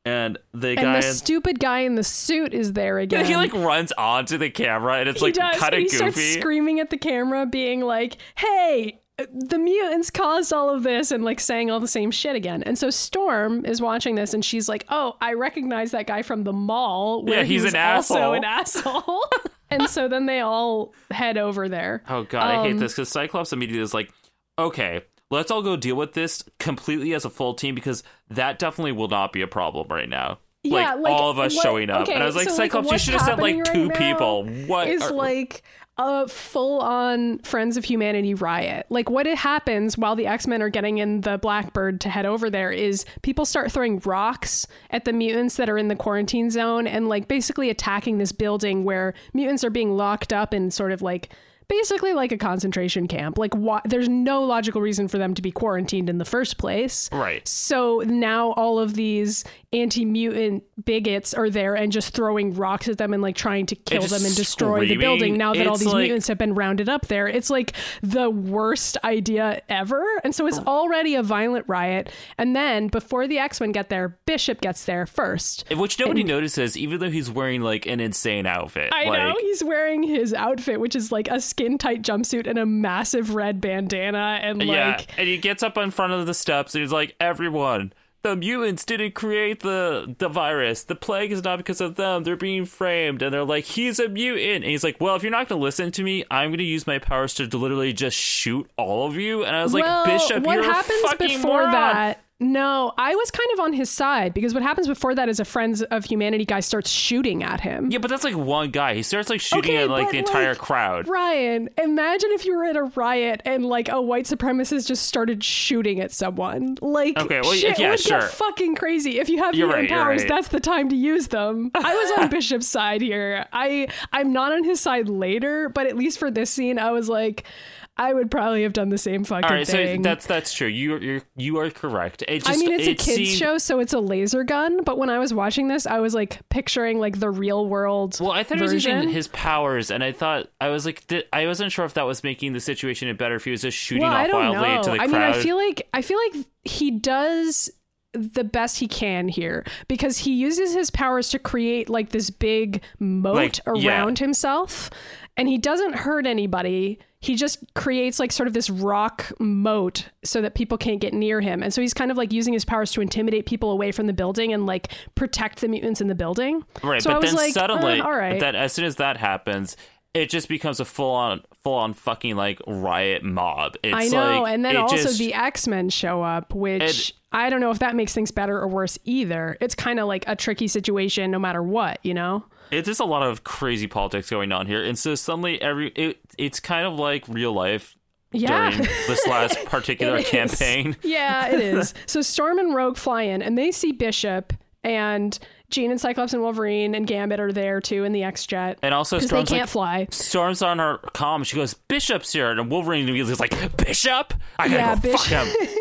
and the and guy. the stupid guy in the suit is there <laughs> again. he like runs onto the camera and it's He like does. kind of he starts goofy. screaming at the camera, being like, "Hey." The mutants caused all of this and like saying all the same shit again. And so Storm is watching this and she's like, Oh, I recognize that guy from the mall. Where Yeah, he's was an also asshole. an asshole. <laughs> and so then they all head over there. Oh god, I hate Um, this because Cyclops immediately is like, okay, let's all go deal with this completely as a full team because that definitely will not be a problem right now. Yeah, like, like, all of us what- showing up, okay, and I was like, so, like, Cyclops, you should have sent like two right people. What is are- like a full on Friends of Humanity riot. Like what happens while the X-Men are getting in the Blackbird to head over there is people start throwing rocks at the mutants that are in the quarantine zone and like basically attacking this building where mutants are being locked up in sort of like basically like a concentration camp. Like why, there's no logical reason for them to be quarantined in the first place. Right. So now all of these anti-mutant bigots are there and just throwing rocks at them and like trying to kill them and destroy the building now that all these like- mutants have been rounded up there. It's like the worst idea ever. And so it's oh. already a violent riot. And then before the X-Men get there, Bishop gets there first. which nobody notices, even though he's wearing like an insane outfit. I like, know he's wearing his outfit, which is like a skin tight jumpsuit and a massive red bandana and yeah, like and he gets up in front of the steps and he's like, everyone. The mutants didn't create the the virus. The plague is not because of them. They're being framed, and they're like, "He's a mutant." And he's like, "Well, if you're not going to listen to me, I'm going to use my powers to literally just shoot all of you." And I was well, like, "Bishop, what happens before moron." that? No, I was kind of on his side because what happens before that is a Friends of Humanity guy starts shooting at him. Yeah, but that's like one guy. He starts like shooting Okay, at like the entire like, crowd. Ryan, imagine if you were at a riot and like a white supremacist just started shooting at someone. Like, Okay, well, shit yeah, would sure. get fucking crazy. If you have You're mutant right, powers, right. that's the time to use them. I was on <laughs> Bishop's side here. I I'm not on his side later, but at least for this scene, I was like, I would probably have done the same fucking thing. All right, so thing. that's that's true. You you're you are correct. It just, I mean, it's a kids seemed- show, so it's a laser gun. But when I was watching this, I was like picturing like the real world. Well, I thought he was using his powers, and I thought I was like, th- I wasn't sure if that was making the situation better if he was just shooting well, off I don't wildly know. to the I mean, I feel like I feel like he does the best he can here because he uses his powers to create like this big moat Like, yeah. around himself and he doesn't hurt anybody he just creates like sort of this rock moat so that people can't get near him and so he's kind of like using his powers to intimidate people away from the building and like protect the mutants in the building Right, so but then like, suddenly, uh, all right that as soon as that happens, it just becomes a full on, full on fucking like riot mob. It's I know, like, and then also just- the X Men show up, which It- I don't know if that makes things better or worse either. It's kind of like a tricky situation, no matter what, you know. It, there's a lot of crazy politics going on here, and so suddenly every it, it's kind of like real life Yeah. during this last <laughs> particular campaign. yeah, it is. So Storm and Rogue fly in, and they see Bishop and Jean and Cyclops and Wolverine and Gambit are there too in the X Jet. And also, because they can't like, fly. Storm's on her comm. She goes, "Bishop's here," and Wolverine immediately is like, "Bishop, I gotta Yeah, go fuck him." <laughs>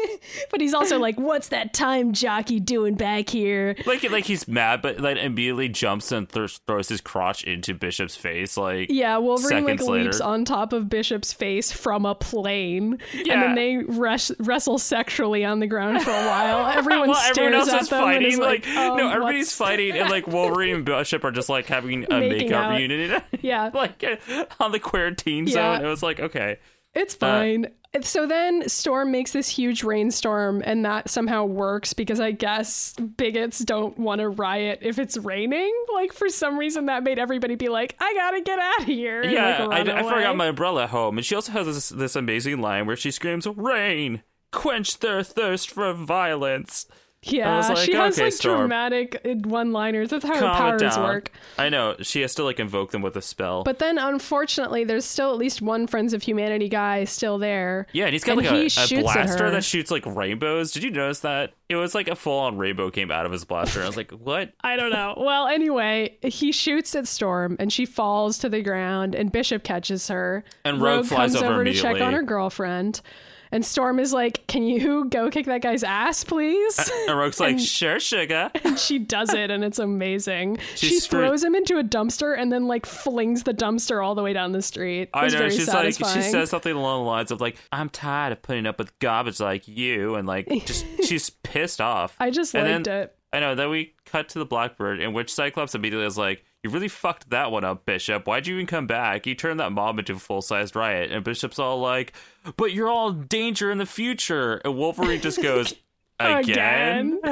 But he's also like, "What's that time jockey doing back here?" like, like he's mad, but then immediately jumps and th- throws his crotch into Bishop's face. Like, Yeah, Wolverine like later. leaps on top of Bishop's face from a plane, and then they res- wrestle sexually on the ground for a while. <laughs> Everyone Well, stares everyone else at is them and fighting. is Like, like, no, um, everybody's what's- fighting, and like Wolverine and Bishop are just like having a Making makeout out. reunion. <laughs> Yeah. like uh, on the quarantine Yeah. zone. It was like, okay, It's fine. so then Storm makes this huge rainstorm, and that somehow works because I guess bigots don't want to riot if it's raining. Like for some reason, that made everybody be like, "I gotta get out of here." yeah, like, I, I forgot my umbrella at home, and she also has this, this amazing line where she screams, "Rain, quench their thirst for violence." Yeah, like, she has like Storm. dramatic uh, one-liners. That's how her Calm it powers work. I know she has to like invoke them with a spell. But then, unfortunately, there's still at least one Friends of Humanity guy still there. yeah, and he's got and like he a, a blaster that shoots like rainbows. Did you notice that? It was like a full-on rainbow came out of his blaster. I was like, <laughs> what? I don't know. Well, anyway, he shoots at Storm and she falls to the ground and Bishop catches her. And Rogue flies comes over over to check on her girlfriend. And Storm is like, Can you go kick that guy's ass, please? And Rogue's like, And- sure, sugar. <laughs> and she does it and it's amazing. <laughs> She's she throws him into a dumpster and then like flings the dumpster all the way down the street. I know she's satisfying. like she says something along the lines of like I'm tired of putting up with garbage like you and like just <laughs> she's pissed off. I just And liked then- it. I know. Then we cut to the Blackbird, in which Cyclops immediately is like, "You really fucked that one up, Bishop. Why'd you even come back? You turned that mob into a full-sized riot." And Bishop's all like, "But you're all danger in the future." And Wolverine just goes, <laughs> "Again." <laughs>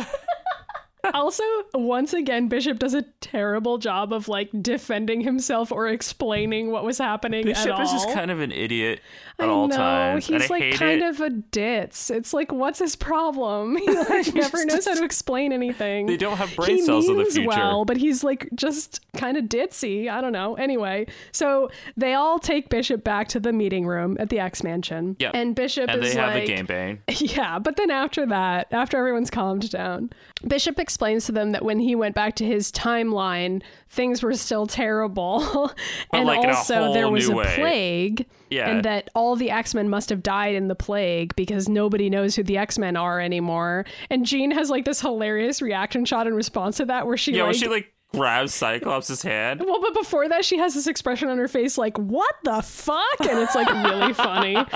also, once again, Bishop does a terrible job of like defending himself or explaining what was happening at Bishop is just kind of an idiot at I all know, times, and he's I like kind it. of a ditz. It's like, what's his problem? <laughs> He like <laughs> never knows how to explain anything. They don't have brain he cells in the means future. well, but he's like just kind of ditzy. I don't know. Anyway, so they all take Bishop back to the meeting room at the X Mansion. Yep. And Bishop and is they have like, a game bang. <laughs> yeah, but then after that, after everyone's calmed down, Bishop explains to them that when he went back to his timeline, things were still terrible. <laughs> and like, also there was a way. plague. Yeah. And that all the X Men must have died in the plague because nobody knows who the X Men are anymore. And Jean has like this hilarious reaction shot in response to that where she Yeah, like she like grabs Cyclops' hand. well, but before that, she has this expression on her face like, what the fuck? And it's like really funny. <laughs>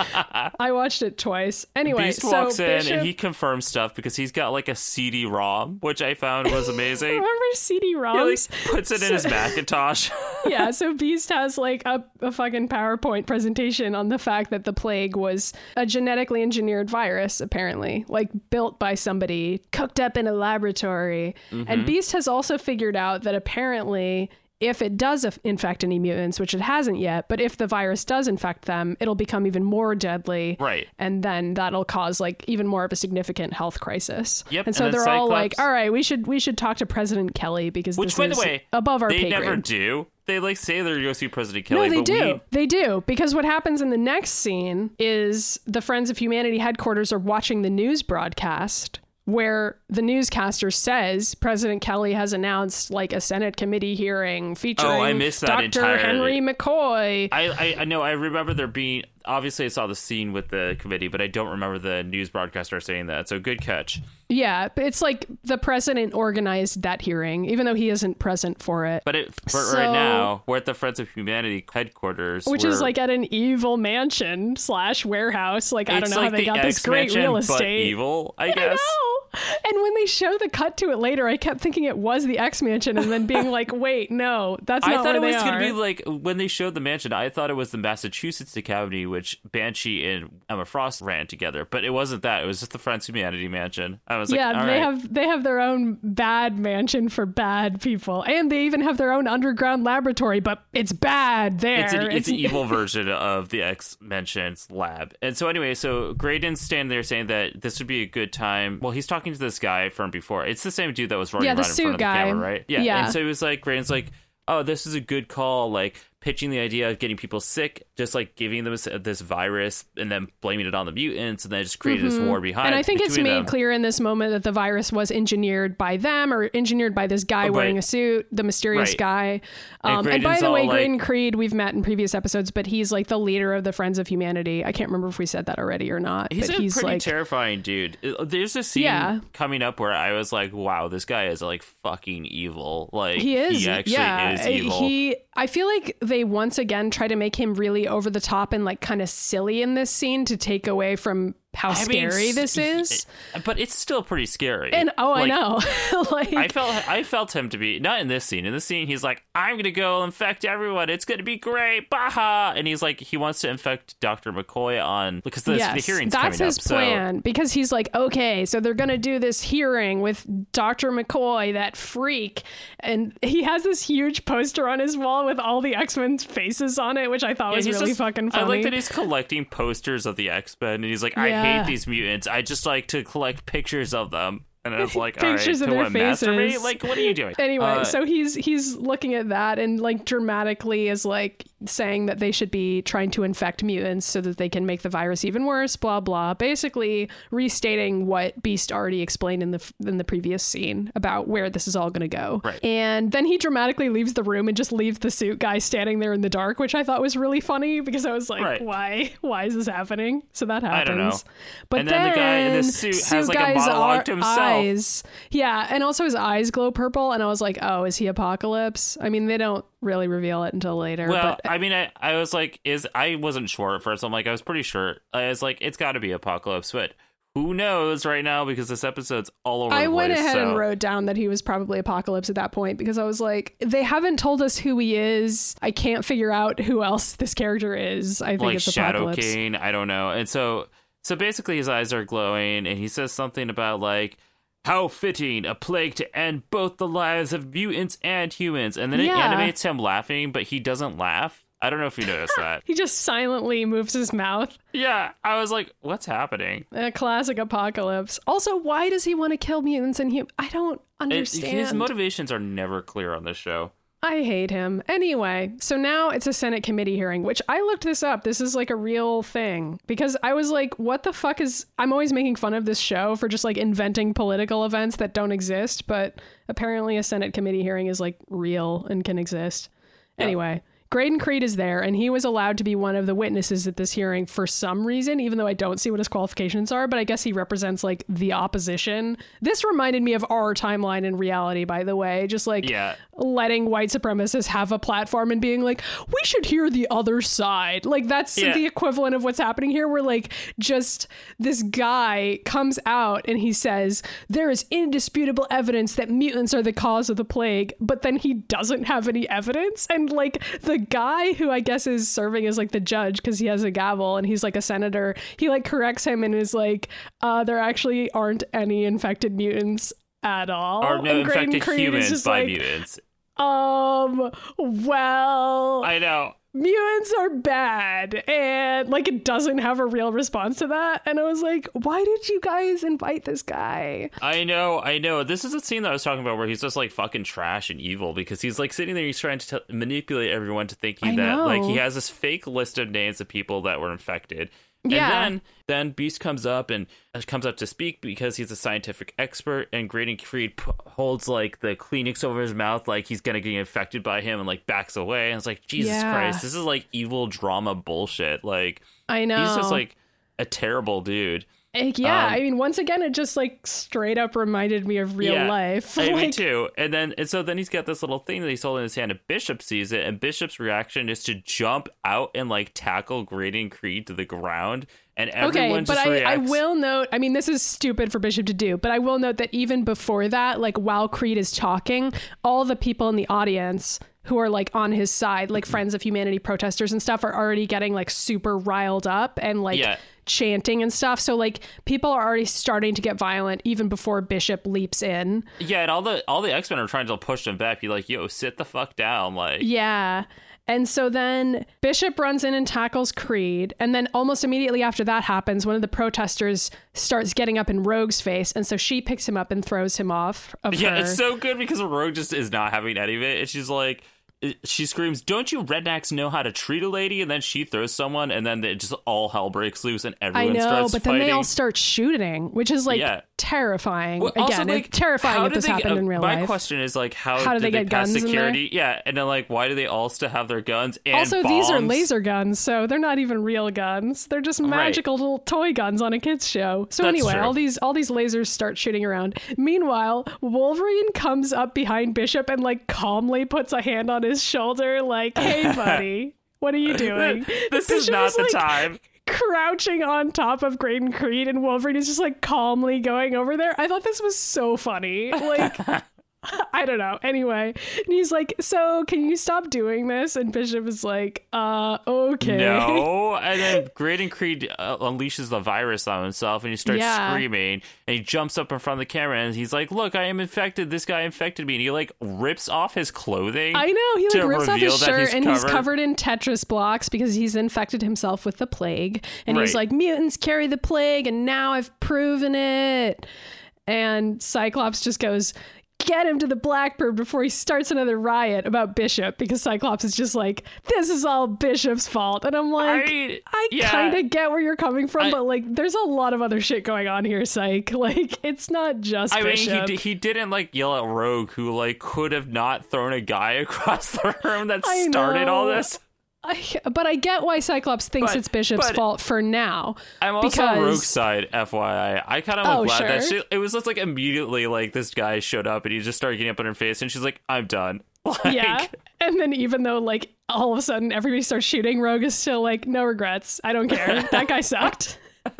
I watched it twice. Anyway, Beast so walks in Bishop, and he confirms stuff because he's got like a CD-ROM, which I found was amazing. <laughs> remember CD he like ROMs? puts it in his <laughs> Macintosh. yeah, so Beast has like a, a fucking PowerPoint presentation on the fact that the plague was a genetically engineered virus, apparently, like built by somebody, cooked up in a laboratory. And mm-hmm. Beast has also figured out that apparently. If it does infect any mutants, which it hasn't yet, but if the virus does infect them, it'll become even more deadly. Right. And then that'll cause like even more of a significant health crisis. Yep, And so and they're all like, all right, we should we should talk to President Kelly because Which, this by is the way, above our they pay never grade. do. They like say they're going to see President Kelly, No, they do. we They do. Because what happens in the next scene is the Friends of Humanity headquarters are watching the news broadcast where the newscaster says President Kelly has announced like a Senate committee hearing featuring Oh, I missed that Dr. entirely. Henry McCoy. I, I I know I remember there being obviously I saw the scene with the committee, but I don't remember the news broadcaster saying that. So good catch. Yeah, but it's like the president organized that hearing, even though he isn't present for it. But it but So- right now we're at the Friends of Humanity headquarters, which is like at an evil mansion slash warehouse. Like I don't know like how they the got this great real but estate. evil. I <laughs> I guess. know. And when they show the cut to it later, I kept thinking it was the X Mansion, and then being like, <laughs> "Wait, no, that's not." I thought it was going to be like when they showed the mansion. I thought it was the Massachusetts Academy, which Banshee and Emma Frost ran together, but it wasn't that. It was just the Friends of Humanity Mansion. I was like, yeah, they right. have they have their own bad mansion for bad people, and they even have their own underground laboratory, but it's bad there. It's an, it's an evil <laughs> version of the X Mansion's lab. And so, anyway, so Graydon's standing there saying that this would be a good time. Well, he's talking to this guy from before. It's the same dude that was running Yeah, the around in front of the camera, right? Yeah. Yeah. And so he was like, Graydon's like, oh, this is a good call. Like, pitching the idea of getting people sick, just like giving them this, virus and then blaming it on the mutants and then just creating this war behind Mm-hmm. and I think it's made them. clear in this moment that the virus was engineered by them or engineered by this guy Oh, wearing right. a suit, the mysterious Right. guy. And Um, and by the way, like- Graydon Creed, we've met in previous episodes, but he's like the leader of the Friends of Humanity. I can't remember if we said that already or not. He's but a he's pretty like, terrifying dude. Uh, There's a scene Yeah. coming up where I was like, "Wow, this guy is like fucking evil." Like he is. He actually yeah, is evil. he. I feel like they once again try to make him really over the top and like kind of silly in this scene to take away from how I scary s- this is. Eh, but it's still pretty scary. And oh, Like, I know. <laughs> like I felt I felt him to be not in this scene. In this scene, he's like, "I'm gonna go infect everyone. It's gonna be great, baha!" And he's like, he wants to infect Doctor McCoy on because the, the hearing's that's coming his up. so- plan because he's like, okay, so they're gonna do this hearing with Dr. McCoy, that freak, and he has this huge poster on his wall with all the X Men's faces on it, which I thought Yeah, was really just- fucking funny. I like that he's collecting posters of the X Men, and he's like, "I Yeah. Hate these mutants. I just like to collect pictures of them." And I was like, "All right, Pictures of their what, masturbate? faces. Like, what are you doing?" Anyway, Uh, so he's he's looking at that and like dramatically is like saying that they should be trying to infect mutants so that they can make the virus even worse. Blah blah. Basically restating what Beast already explained in the in the previous scene about where this is all going to go. Right. And then he dramatically leaves the room and just leaves the suit guy standing there in the dark, which I thought was really funny because I was like, Right. why why is this happening? So that happens. I don't know. But And then the guy in the then suit has, like, a monologue ar- to himself. Eyes, yeah, and also his eyes glow purple, and I was like, oh, is he Apocalypse? I mean, they don't really reveal it until later. Well, but I mean, I, I was like, is I wasn't sure at first. I'm like, I was pretty sure. I was like, it's got to be Apocalypse, but who knows right now because this episode's all over. I the went place, ahead so- and wrote down that he was probably Apocalypse at that point because I was like, they haven't told us who he is. I can't figure out who else this character is. I think like it's Shadow Apocalypse. King. I don't know. And so, so basically, his eyes are glowing, and he says something about like. How fitting, a plague to end both the lives of mutants and humans. And then it Yeah. animates him laughing, but he doesn't laugh. I don't know if you noticed that. <laughs> He just silently moves his mouth. Yeah, I was like, what's happening? A classic Apocalypse. Also, why does he want to kill mutants and humans? I don't It- understand. his motivations are never clear on this show. I hate him. Anyway, so now it's a Senate committee hearing, which I looked this up. This is like a real thing because I was like, what the fuck is. I'm always making fun of this show for just like inventing political events that don't exist, but apparently a Senate committee hearing is like real and can exist. Anyway. Graydon Creed is there, and he was allowed to be one of the witnesses at this hearing for some reason, even though I don't see what his qualifications are, but I guess he represents like the opposition. This reminded me of our timeline in reality, by the way. Just like Yeah. letting white supremacists have a platform and being like, we should hear the other side. Like that's Yeah. the equivalent of what's happening here, where like just this guy comes out and he says, there is indisputable evidence that mutants are the cause of the plague, but then he doesn't have any evidence. And like the guy who I guess is serving as like the judge because he has a gavel and he's like a senator, he like corrects him and is like, uh, there actually aren't any infected mutants at all. Or no, And infected Creed humans by like, mutants. um, well, I know. Mutants are bad. And like, it doesn't have a real response to that. And I was like, why did you guys invite this guy? I know, I know. This is a scene that I was talking about where he's just like fucking trash and evil because he's like sitting there, he's trying to t- manipulate everyone to thinking I that like he has this fake list of names of people that were infected. Yeah. And then then Beast comes up and uh, comes up to speak because he's a scientific expert and Graydon Creed p- holds like the Kleenex over his mouth like he's gonna get infected by him and like backs away and it's like Jesus Yeah. Christ, this is like evil drama bullshit. Like I know. he's just like a terrible dude. Like, yeah, Um, I mean, once again, it just like straight up reminded me of real Yeah, life. <laughs> Hey, me too. And then and so then he's got this little thing that he's holding in his hand, and Bishop sees it, and Bishop's reaction is to jump out and like tackle Graydon Creed to the ground, and everyone Okay, but I, I will note, I mean, this is stupid for Bishop to do, but I will note that even before that, like while Creed is talking, all the people in the audience who are like on his side, like Friends of Humanity protesters and stuff, are already getting like super riled up and like Yeah. Chanting and stuff. So, like, people are already starting to get violent even before Bishop leaps in. Yeah, and all the all the X Men are trying to push him back. Be like, "Yo, sit the fuck down!" Like, Yeah. And so then Bishop runs in and tackles Creed. And then almost immediately after that happens, one of the protesters starts getting up in Rogue's face. And so she picks him up and throws him off of yeah, her. it's so good because Rogue just is not having any of it, and she's like. She screams, "Don't you rednecks know how to treat a lady?" And then she throws someone, and then it just all hell breaks loose, and everyone. I know, starts but then fighting. they all start shooting, which is like Yeah. Terrifying. Well, Again, also, like, it's terrifying how if did this they- happened uh, in real my life. My question is like, how, How do did they get pass guns security? Yeah, and then like, why do they all still have their guns? And also, these are laser guns, so they're not even real guns. They're just magical little toy guns on a kids show. So That's anyway, true. all these all these lasers start shooting around. Meanwhile, Wolverine comes up behind Bishop and like calmly puts a hand on his shoulder, like, "Hey, <laughs> buddy, what are you doing?" This is Bishop not the like, time. Crouching on top of Graydon Creed, and Wolverine is just like calmly going over there. I thought this was so funny. Like, <laughs> <laughs> I don't know. Anyway, and he's like, "So, can you stop doing this?" And Bishop is like, "Uh, okay." No, <laughs> and then Graydon Creed uh, unleashes the virus on himself, and he starts Yeah. screaming, and he jumps up in front of the camera, and he's like, "Look, I am infected. This guy infected me." And he like rips off his clothing. I know he like rips off his shirt he's and he's covered. covered in Tetris blocks because he's infected himself with the plague. And he's like, mutants carry the plague, and now I've proven it. And Cyclops just goes, get him to the Blackbird before he starts another riot about Bishop because Cyclops is just like, this is all Bishop's fault. And I'm like, I- I, yeah. kind of get where you're coming from, I- but like, there's a lot of other shit going on here, Cyke. <laughs> Like, it's not just I mean, he, d- he didn't like yell at Rogue, who like could have not thrown a guy <laughs> across the room that started all this. I, but I get why Cyclops thinks But- it's Bishop's fault for now. I'm also because, on Rogue's side, FYI. I kind of Oh, glad that she, it was just like immediately like this guy showed up and he just started getting up in her face, and she's like, "I'm done." <laughs> Like, Yeah. And then even though like all of a sudden everybody starts shooting, Rogue is still like, no regrets. I don't care. <laughs> That guy sucked. <laughs>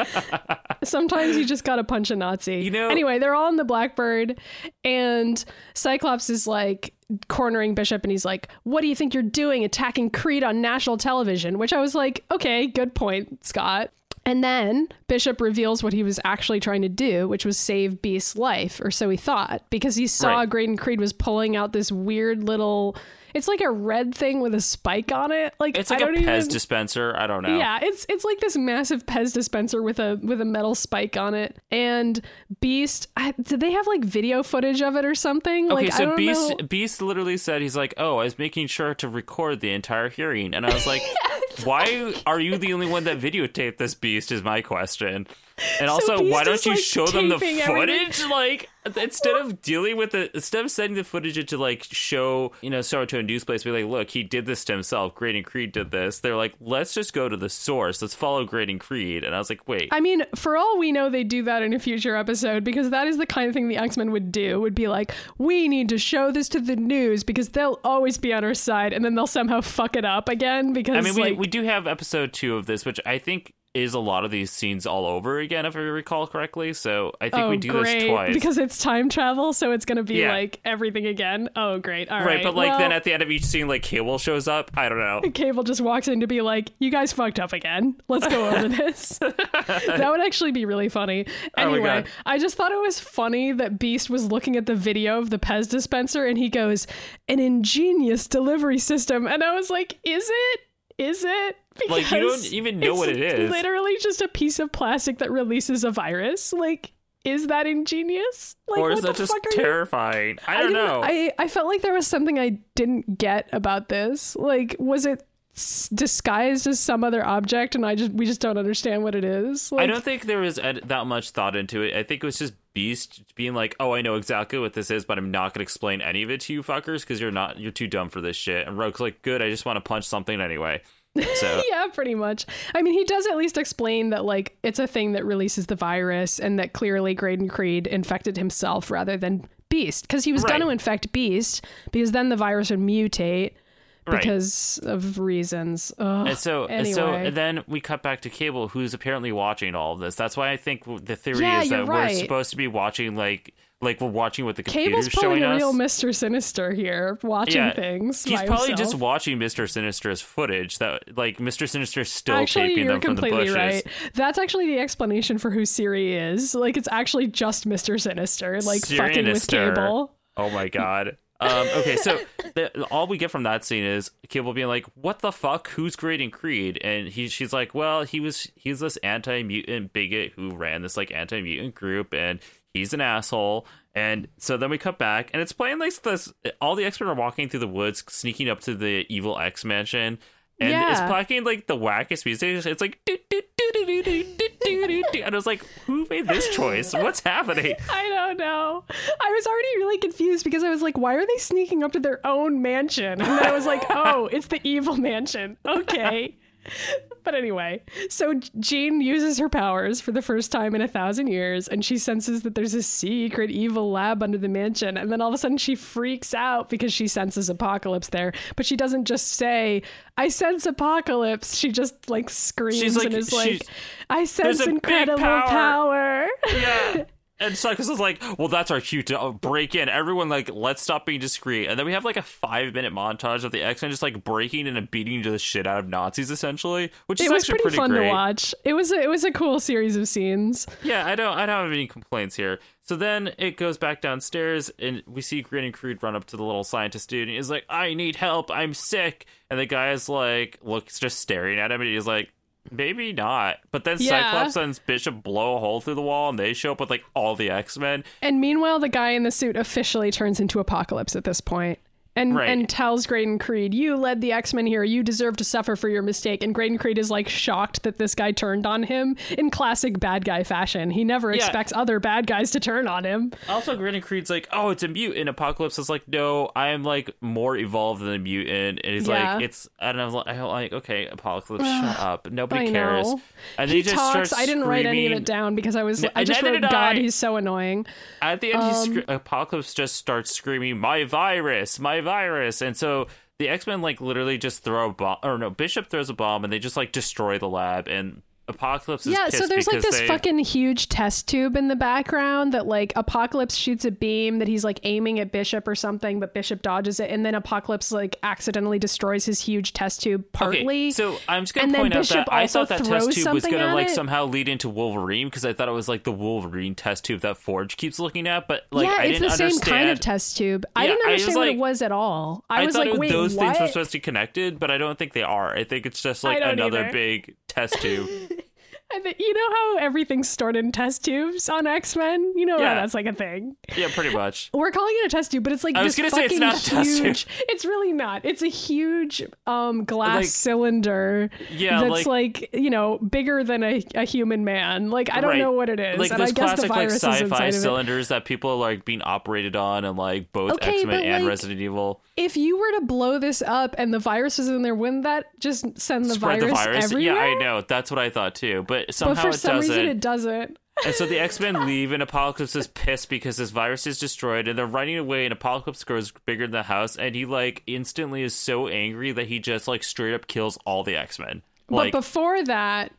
Sometimes you just gotta punch a Nazi. You know- Anyway, they're all in the Blackbird, and Cyclops is like cornering Bishop, and he's like, "What do you think you're doing, attacking Creed on national television?" Which I was like, "Okay, good point, Scott." And then Bishop reveals what he was actually trying to do, which was save Beast's life, or so he thought, because he saw Right. Graydon Creed was pulling out this weird little. It's like a red thing with a spike on it. Like it's like a Pez even, dispenser. I don't know. yeah, it's it's like this massive Pez dispenser with a with a metal spike on it. And Beast, I, did they have like video footage of it or something? Okay, like I so Beast know. Beast literally said he's like, "Oh, I was making sure to record the entire hearing," and I was like, <laughs> "Why are you the only one that videotaped this Beast?" Is my question. And also, why don't you like, show them the taping everything. footage? Like instead of dealing with the instead of sending the footage into like show you know it to a news place, be like, "Look, he did this to himself. Graydon Creed did this." They're like, "Let's just go to the source. Let's follow Graydon Creed." And I was like, "Wait." I mean, for all we know, they do that in a future episode because that is the kind of thing the X Men would do. Would be like, we need to show this to the news because they'll always be on our side, and then they'll somehow fuck it up again because I mean, we, like, we do have episode two of this, which I think is a lot of these scenes all over again, if I recall correctly. So I think oh we do great this twice. because it's time travel, so it's gonna be Yeah. like everything again. Oh great, all right, right. but like well, then at the end of each scene, like Cable shows up. I don't know. <laughs> Cable just walks in to be like, "You guys fucked up again. Let's go over <laughs> this." <laughs> that would actually be really funny. Oh Anyway, God. I just thought it was funny that Beast was looking at the video of the Pez dispenser and he goes, "An ingenious delivery system," and I was like, "Is it? Is it?" <laughs> Like, you don't even know what it is. Literally, just a piece of plastic that releases a virus. Like, is that ingenious? Like, or is that just terrifying? I don't didn't- know. I, I felt like there was something I didn't get about this. Like, was it s- disguised as some other object, and I just we just don't understand what it is? Like, I don't think there was ed- that much thought into it. I think it was just Beast being like, "Oh, I know exactly what this is, but I'm not gonna explain any of it to you fuckers because you're not you're too dumb for this shit." And Rogue's like, "Good, I just want to punch something anyway." So <laughs> yeah, pretty much. I mean, he does at least explain that like it's a thing that releases the virus, and that clearly Graydon Creed infected himself rather than Beast, because he was going to infect Beast, because then the virus would mutate Right. because of reasons. Ugh. And so, and so Anyway. then we cut back to Cable, who's apparently watching all of this. That's why I think the theory Yeah, is that we're supposed to be watching like like we're watching what the Cable's computer's showing a us. real Mr. Sinister here, watching yeah, things. He's probably himself. just watching Mister Sinister's footage. That like Mister Sinister's still Actually, taping them from the completely bushes. right. That's actually the explanation for who Siri is. Like, it's actually just Mr. Sinister, like fucking with Cable. Oh my god. Um, okay, so <laughs> the, all we get from that scene is Cable being like, "What the fuck? Who's creating Creed?" And he, she's like, "Well, he was he's this anti mutant bigot who ran this like anti mutant group, and he's an asshole." And so then we cut back, and it's playing like this. All the X Men are walking through the woods, sneaking up to the evil X mansion, and it's playing like the wackest music. It's like, do, do, do, do, do, do, do, do. and I was like, "Who made this choice? What's happening?" <laughs> I don't know. I was already really confused because I was like, why are they sneaking up to their own mansion? And then I was like, <laughs> oh, it's the evil mansion. Okay. But anyway, so Jean uses her powers for the first time in a thousand years, and she senses that there's a secret evil lab under the mansion. And then all of a sudden, she freaks out because she senses apocalypse there. But she doesn't just say, "I sense apocalypse." She just like screams like- and is like, "I sense incredible power." power." yeah. <laughs> And Cycles is like, well, that's our cue to uh, break in. Everyone, like, let's stop being discreet. And then we have like a five minute montage of the X Men just like breaking and beating the shit out of Nazis, essentially, which is it was actually pretty, fun great. to watch. It was a, it was a cool series of scenes. Yeah, I don't, I don't have any complaints here. So then it goes back downstairs, and we see Graydon Creed run up to the little scientist dude, and he's like, "I need help. I'm sick." And the guy is like, looks just staring at him, and he's like. Maybe not. But then Yeah. Cyclops and Bishop blow a hole through the wall and they show up with like all the X Men. And meanwhile, the guy in the suit officially turns into Apocalypse at this point. And, Right. and tells Graydon Creed, You led the X Men here. You deserve to suffer for your mistake. And Graydon Creed is like shocked that this guy turned on him in classic bad guy fashion. He never Yeah. expects other bad guys to turn on him. Also, and Creed's like, oh, it's a mutant. Apocalypse is like, no, I am like more evolved than a mutant. And he's Yeah. like, it's, and I'm like, I'm like, okay, Apocalypse, shut <sighs> up. Nobody I cares. know. And he he just talks. starts I didn't write any of it down because I was. I just wrote, God, I. he's so annoying. At the end, Um, he Apocalypse just starts screaming, "My virus, my virus!" And so the X Men like literally just throw a bomb, or no, Bishop throws a bomb, and they just like destroy the lab. And Apocalypse is Yeah, so there's like this they- fucking huge test tube in the background that like Apocalypse shoots a beam that he's like aiming at Bishop or something, but Bishop dodges it, and then Apocalypse like accidentally destroys his huge test tube partly. Okay, so I'm just gonna and point out Bishop that I thought that test tube was gonna like it. somehow lead into Wolverine because I thought it was like the Wolverine test tube that Forge keeps looking at, but like yeah, I it's didn't the same understand. kind of test tube. I Yeah, didn't I was understand what like- it was at all. I, I, was thought like, it, wait, those what? things were supposed to be connected, but I don't think they are. I think it's just like another either. big test tube. <laughs> You know how everything's stored in test tubes on X Men? You know Yeah. how that's like a thing. yeah, pretty much. <laughs> We're calling it a test tube, but it's like I was gonna say it's not a test tube. huge. <laughs> It's really not. It's a huge um, glass Like- cylinder Yeah, that's like, you know bigger than a, a human man. Like I don't Right. know what it is, Like and those I guess classic like sci-fi inside of it. cylinders that people are like being operated on, and like both Okay, X Men and like, Resident Evil If you were to blow this up and the virus was in there, wouldn't that just send the virus, the virus. everywhere? Yeah, I know. That's what I thought too. But But somehow for it some doesn't. reason, it doesn't. And so the <laughs> X Men leave, and Apocalypse is pissed because his virus is destroyed, and they're running away. And Apocalypse grows bigger than the house, and he like instantly is so angry that he just like straight up kills all the X Men. Like, but before that,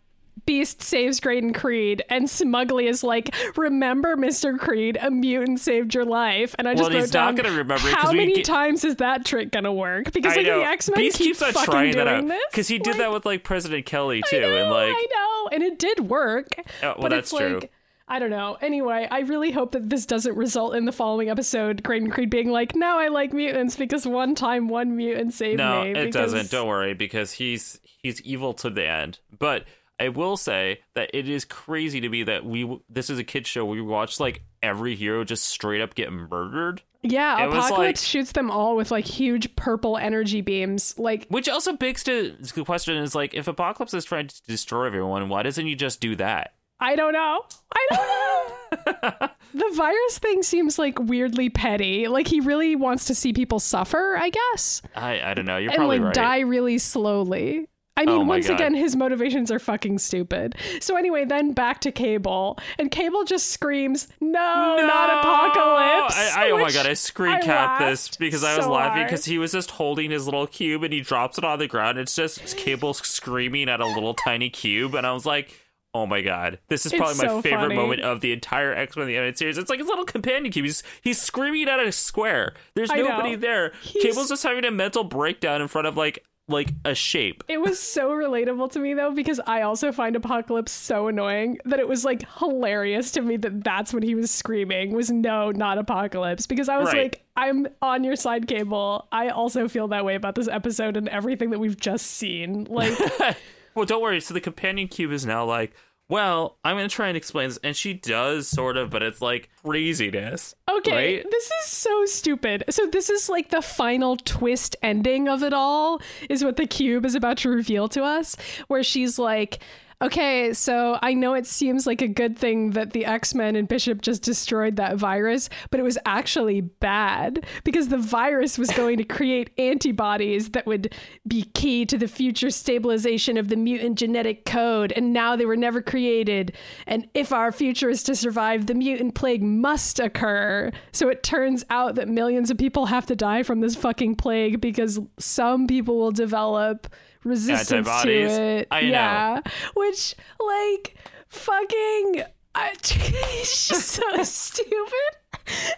Beast saves Graydon Creed, and Smugly is like, "Remember, Mister Creed, a mutant saved your life." And I just Well, wrote he's not down, gonna remember it how many get- times is that trick gonna work? Because like the X Men keep keeps on fucking trying doing that out this because he did Like, that with like President Kelly too, know, and like I know, and it did work. Oh, well, but that's it's true. like. I don't know. Anyway, I really hope that this doesn't result in the following episode, Graydon Creed being like, "Now I like mutants because one time one mutant saved No, me." it because- doesn't. Don't worry, because he's he's evil to the end. But I will say that it is crazy to me that we this is a kids show. We watch like every hero just straight up get murdered, Yeah, It Apocalypse like- shoots them all with like huge purple energy beams. Like, which also begs to the question is like if Apocalypse is trying to destroy everyone, why doesn't he just do that? I don't know. I don't know. <laughs> the virus thing seems like weirdly petty. Like he really wants to see people suffer, I guess, I I don't know. You're and probably like right. die really slowly. I mean, Oh once God. again, his motivations are fucking stupid. So anyway, then back to Cable, and Cable just screams, "No, not apocalypse!" I, I, oh my god, I screen capped this because I was so laughing because he was just holding his little cube and he drops it on the ground. It's just Cable screaming at a little tiny cube, and I was like, oh my god, this is It's probably my so favorite funny. moment of the entire X Men the animated series. It's like his little companion cube. He's he's screaming at a square. There's I know. nobody there. He's- Cable's just having a mental breakdown in front of like like a shape. It was so relatable to me though because I also find Apocalypse so annoying that it was like hilarious to me that that's what he was screaming was no, not Apocalypse because I was Right. like I'm on your side cable. I also feel that way about this episode and everything that we've just seen. Like <laughs> Well, don't worry. So the companion cube is now like, well, I'm going to try and explain this. And she does sort of, but it's like craziness. Okay, Right? this is so stupid. So this is like the final twist ending of it all is what the cube is about to reveal to us where she's like Okay, so I know it seems like a good thing that the X-Men and Bishop just destroyed that virus, but it was actually bad because the virus was going to create antibodies that would be key to the future stabilization of the mutant genetic code, and now they were never created. And if our future is to survive, the mutant plague must occur. So it turns out that millions of people have to die from this fucking plague because some people will develop resistance to it. I know. yeah. Which like fucking I, <laughs> it's just so <laughs> stupid.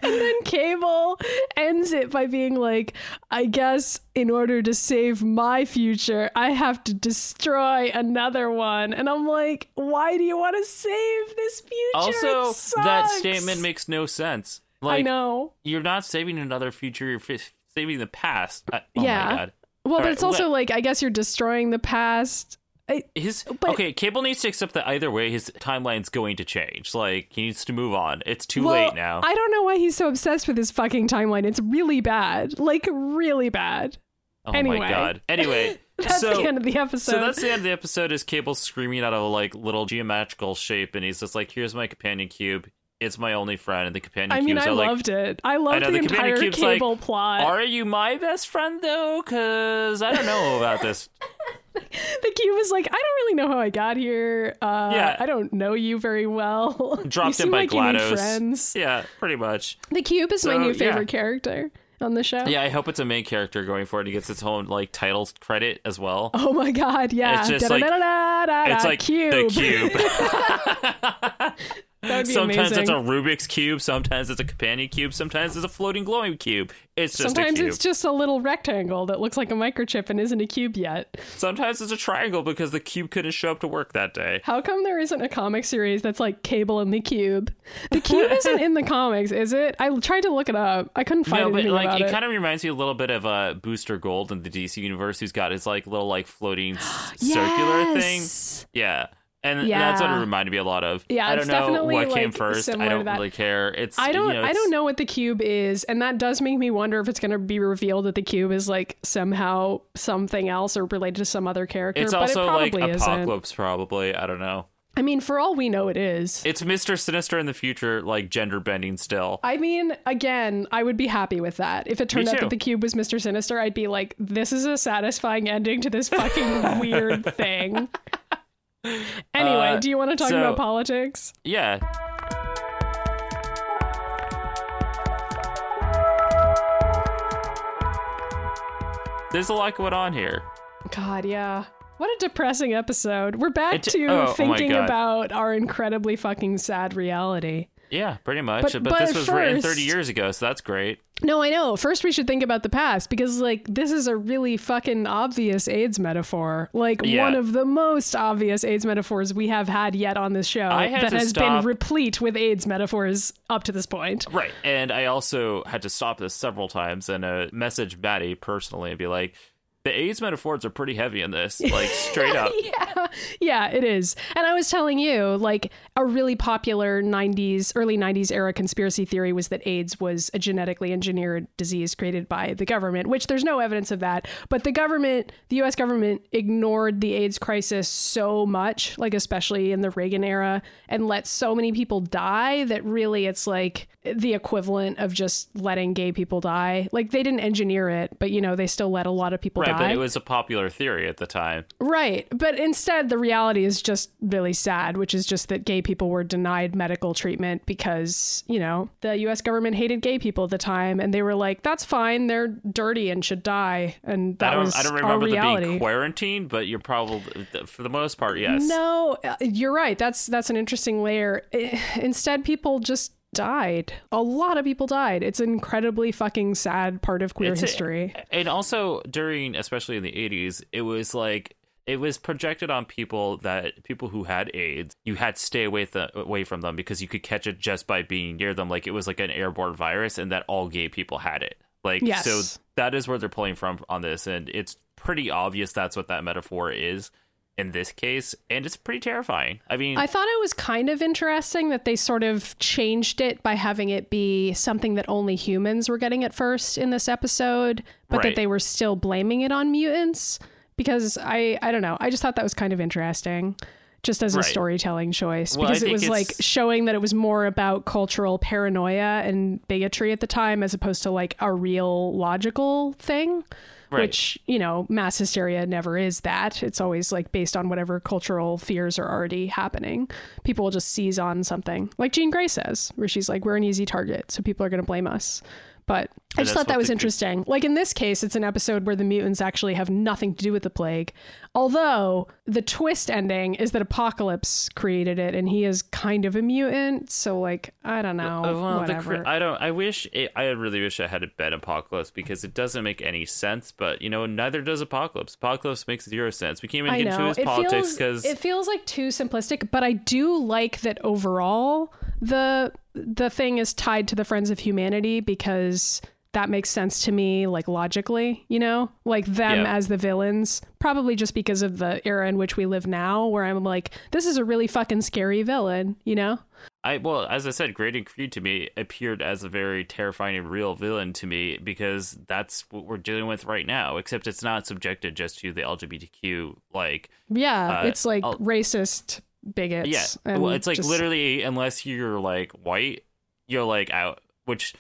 And then Cable ends it by being like, I guess in order to save my future, I have to destroy another one. And I'm like, why do you want to save this future? Also, that statement makes no sense. I Like, know. you're not saving another future, you're f- saving the past. I, oh Yeah. Well, but Alright, it's also like, I guess you're destroying the past. I, His But- okay, Cable needs to accept that either way, his timeline's going to change. Like he needs to move on. It's too well, late now. I don't know why he's so obsessed with his fucking timeline. It's really bad. Like, really bad. oh anyway. my god. Anyway, <laughs> That's so the end of the episode. so that's the end of the episode. Is Cable screaming out of a like little geometrical shape, and he's just like, "Here's my companion cube. It's my only friend." And the companion I mean, cubes I like, loved it. I loved know, the, the companion entire cube's like, cable plot. Are you my best friend though? Cause I don't know about this. <laughs> the cube is like, I don't really know how I got here. Uh, Yeah. I don't know you very well. <laughs> Dropped in by like GLaDOS. friends. Yeah, pretty much. The cube is my So, new yeah. favorite character on the show. Yeah, I hope it's a main character going forward. He gets its own like title credit as well. Oh my god, yeah. It's just like- it's like cube. the cube. <laughs> That would be sometimes amazing. it's a Rubik's cube, sometimes it's a companion cube, sometimes it's a floating glowing cube. It's just Sometimes a cube. it's just a little rectangle that looks like a microchip and isn't a cube yet. Sometimes it's a triangle because the cube couldn't show up to work that day. How come there isn't a comic series that's like Cable and the Cube? The Cube <laughs> isn't in the comics, is it? I tried to look it up. I couldn't find No, but like about it, it. kind of reminds me a little bit of uh, Booster Gold in the DC universe, who's got his like little like floating s- <gasps> circular thing. Yeah. And that's what it reminded me a lot of. Yeah, I it's don't know what came first. I don't really care. It's I don't you know, I don't know what the cube is and that does make me wonder if it's going to be revealed that the cube is like somehow something else or related to some other character It's but also it like probably isn't. Apocalypse, probably. I don't know. I mean for all we know it is. It's Mr. Sinister in the future, like gender bending still. I mean, again, I would be happy with that. If it turned out that the cube was Mr. Sinister, I'd be like, this is a satisfying ending to this fucking <laughs> weird thing. <laughs> Anyway, Uh, do you want to talk so- about politics? Yeah. There's a lot going on here. God, yeah. What a depressing episode. We're back to oh, oh thinking God. about our incredibly fucking sad reality. Yeah, pretty much. But- But, but this was written 30 years ago, so that's great. No, I know. First, we should think about the past because, like, this is a really fucking obvious AIDS metaphor. Like, Yeah. one of the most obvious AIDS metaphors we have had yet on this show that has stop- been replete with AIDS metaphors up to this point. Right. And I also had to stop this several times and uh, message Maddy personally and be like, the AIDS metaphors are pretty heavy in this. <laughs> Like, straight up. yeah, yeah, it is. And I was telling you, like, a really popular 90s, early 90s era conspiracy theory was that AIDS was a genetically engineered disease created by the government, which there's no evidence of that. But the government, the US government, ignored the AIDS crisis so much, like, especially in the Reagan era, and let so many people die that really it's like the equivalent of just letting gay people die. Like, they didn't engineer it, but, you know, they still let a lot of people Right, die. But it was a popular theory at the time. Right. But instead, the reality is just really sad, which is just that gay people were denied medical treatment because, you know, the US government hated gay people at the time and they were like, that's fine. They're dirty and should die. And that I was I don't our remember them reality. being quarantined, but you're probably for the most part, yes. No, uh, you're right. That's that's an interesting layer. Eh, Instead, people just died. A lot of people died. It's an incredibly fucking sad part of queer It's a- history. and also during especially in the 80s it was like it was projected on people that people who had AIDS, you had to stay away, th- away from them because you could catch it just by being near them. Like it was like an airborne virus, and that all gay people had it. Like Yes. so, that is where they're pulling from on this, and it's pretty obvious that's what that metaphor is in this case, and it's pretty terrifying. I mean, I thought it was kind of interesting that they sort of changed it by having it be something that only humans were getting at first in this episode, but that they were still blaming it on mutants because I I don't know. I just thought that was kind of interesting. Just as a storytelling choice, Well, because it was like showing that it was more about cultural paranoia and bigotry at the time, as opposed to like a real logical thing Right. which you know mass hysteria never is that. It's always like based on whatever cultural fears are already happening. People will just seize on something. Like jean grey says where she's like we're an easy target so people are going to blame us but I just thought that was the- interesting. Like in this case, it's an episode where the mutants actually have nothing to do with the plague. Although the twist ending is that Apocalypse created it and he is kind of a mutant. So, like, I don't know. Uh, well, whatever. cri- I don't. I wish. It, I really wish I had it been Apocalypse because it doesn't make any sense. But you know, neither does Apocalypse. Apocalypse makes zero sense. We can't even get into his it politics because it feels like too simplistic, but I do like that overall the the thing is tied to the Friends of Humanity because that makes sense to me, like logically, you know, like them as the villains, probably just because of the era in which we live now, where I'm like, this is a really fucking scary villain, you know? I well, as I said, and Creed to me appeared as a very terrifying and real villain to me because that's what we're dealing with right now. Except it's not subjected just to the LGBTQ like Yeah, Uh, it's like I'll- racist bigots. yeah. Well, it's like just- literally unless you're like white, you're like out. Which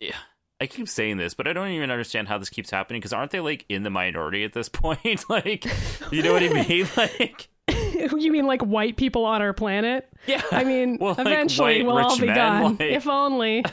yeah, I keep saying this, but I don't even understand how this keeps happening because aren't they like in the minority at this <laughs> point? like, you know what I mean? <laughs> Like, <laughs> you mean like white people on our planet? yeah. I mean, Well, like, eventually we'll all be men, gone, like- if only.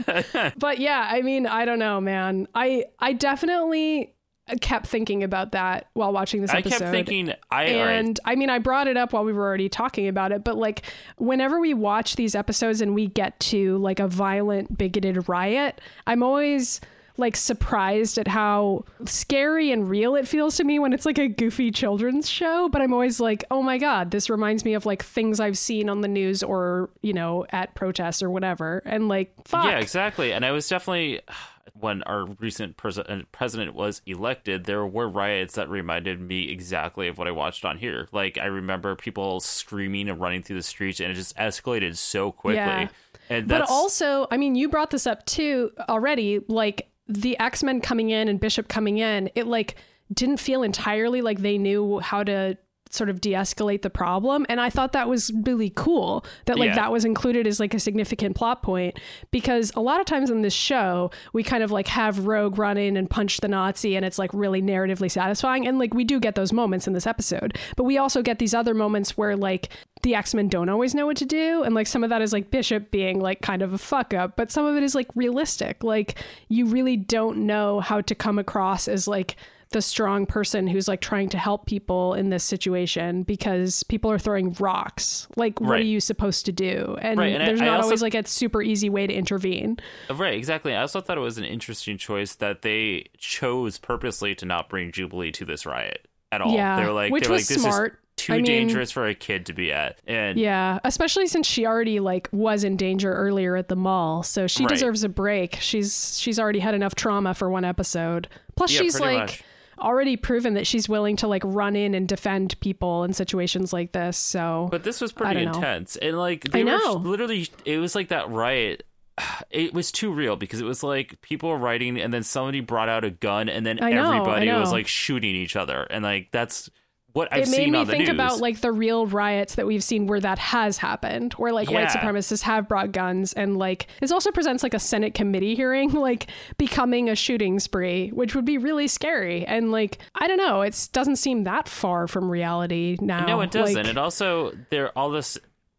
but yeah, I mean, I don't know, man. I I definitely kept thinking about that while watching this episode. I kept thinking, I right, and I mean, I brought it up while we were already talking about it, but like, whenever we watch these episodes and we get to like a violent, bigoted riot, I'm always like surprised at how scary and real it feels to me when it's like a goofy children's show. But I'm always like, oh my God, this reminds me of like things I've seen on the news or, you know, at protests or whatever. And like, fuck. Yeah, exactly. And I was definitely when our recent pres- uh, president was elected, there were riots that reminded me exactly of what I watched on here. Like I remember people screaming and running through the streets, and it just escalated so quickly. Yeah. And But also, I mean, you brought this up too already. Like the X Men coming in and Bishop coming in, it like didn't feel entirely like they knew how to sort of de-escalate the problem. And i thought that was really cool that like Yeah. that was included as like a significant plot point because a lot of times in this show we kind of like have rogue run in and punch the nazi and it's like really narratively satisfying. And like we do get those moments in this episode but we also get these other moments where like the X-Men don't always know what to do. And like some of that is like Bishop being like kind of a fuck up but some of it is like realistic. Like you really don't know how to come across as like the strong person who's like trying to help people in this situation because people are throwing rocks like what are you supposed to do and, Right, and there's I not also- always like a super easy way to intervene uh, right, exactly. I also thought it was an interesting choice that they chose purposely to not bring Jubilee to this riot at all. Yeah, they're like, which they were was like, this smart. is too I mean- dangerous for a kid to be at. And Yeah, especially since she already like was in danger earlier at the mall, so she Right. deserves a break. She's she's already had enough trauma for one episode. Plus, Yeah, she's like much. Already proven that she's willing to like run in and defend people in situations like this. So, But this was pretty don't know. intense. And like I they were know. literally it was like that riot <sighs> it was too real because it was like people were writing and then somebody brought out a gun and then know, everybody was like shooting each other and like that's what I've it made me think news. about like the real riots that we've seen where that has happened, where like white supremacists have brought guns, and like this also presents like a Senate committee hearing, <laughs> like becoming a shooting spree, which would be really scary. And like I don't know, it doesn't seem that far from reality now. no, it doesn't. Like, and also there all this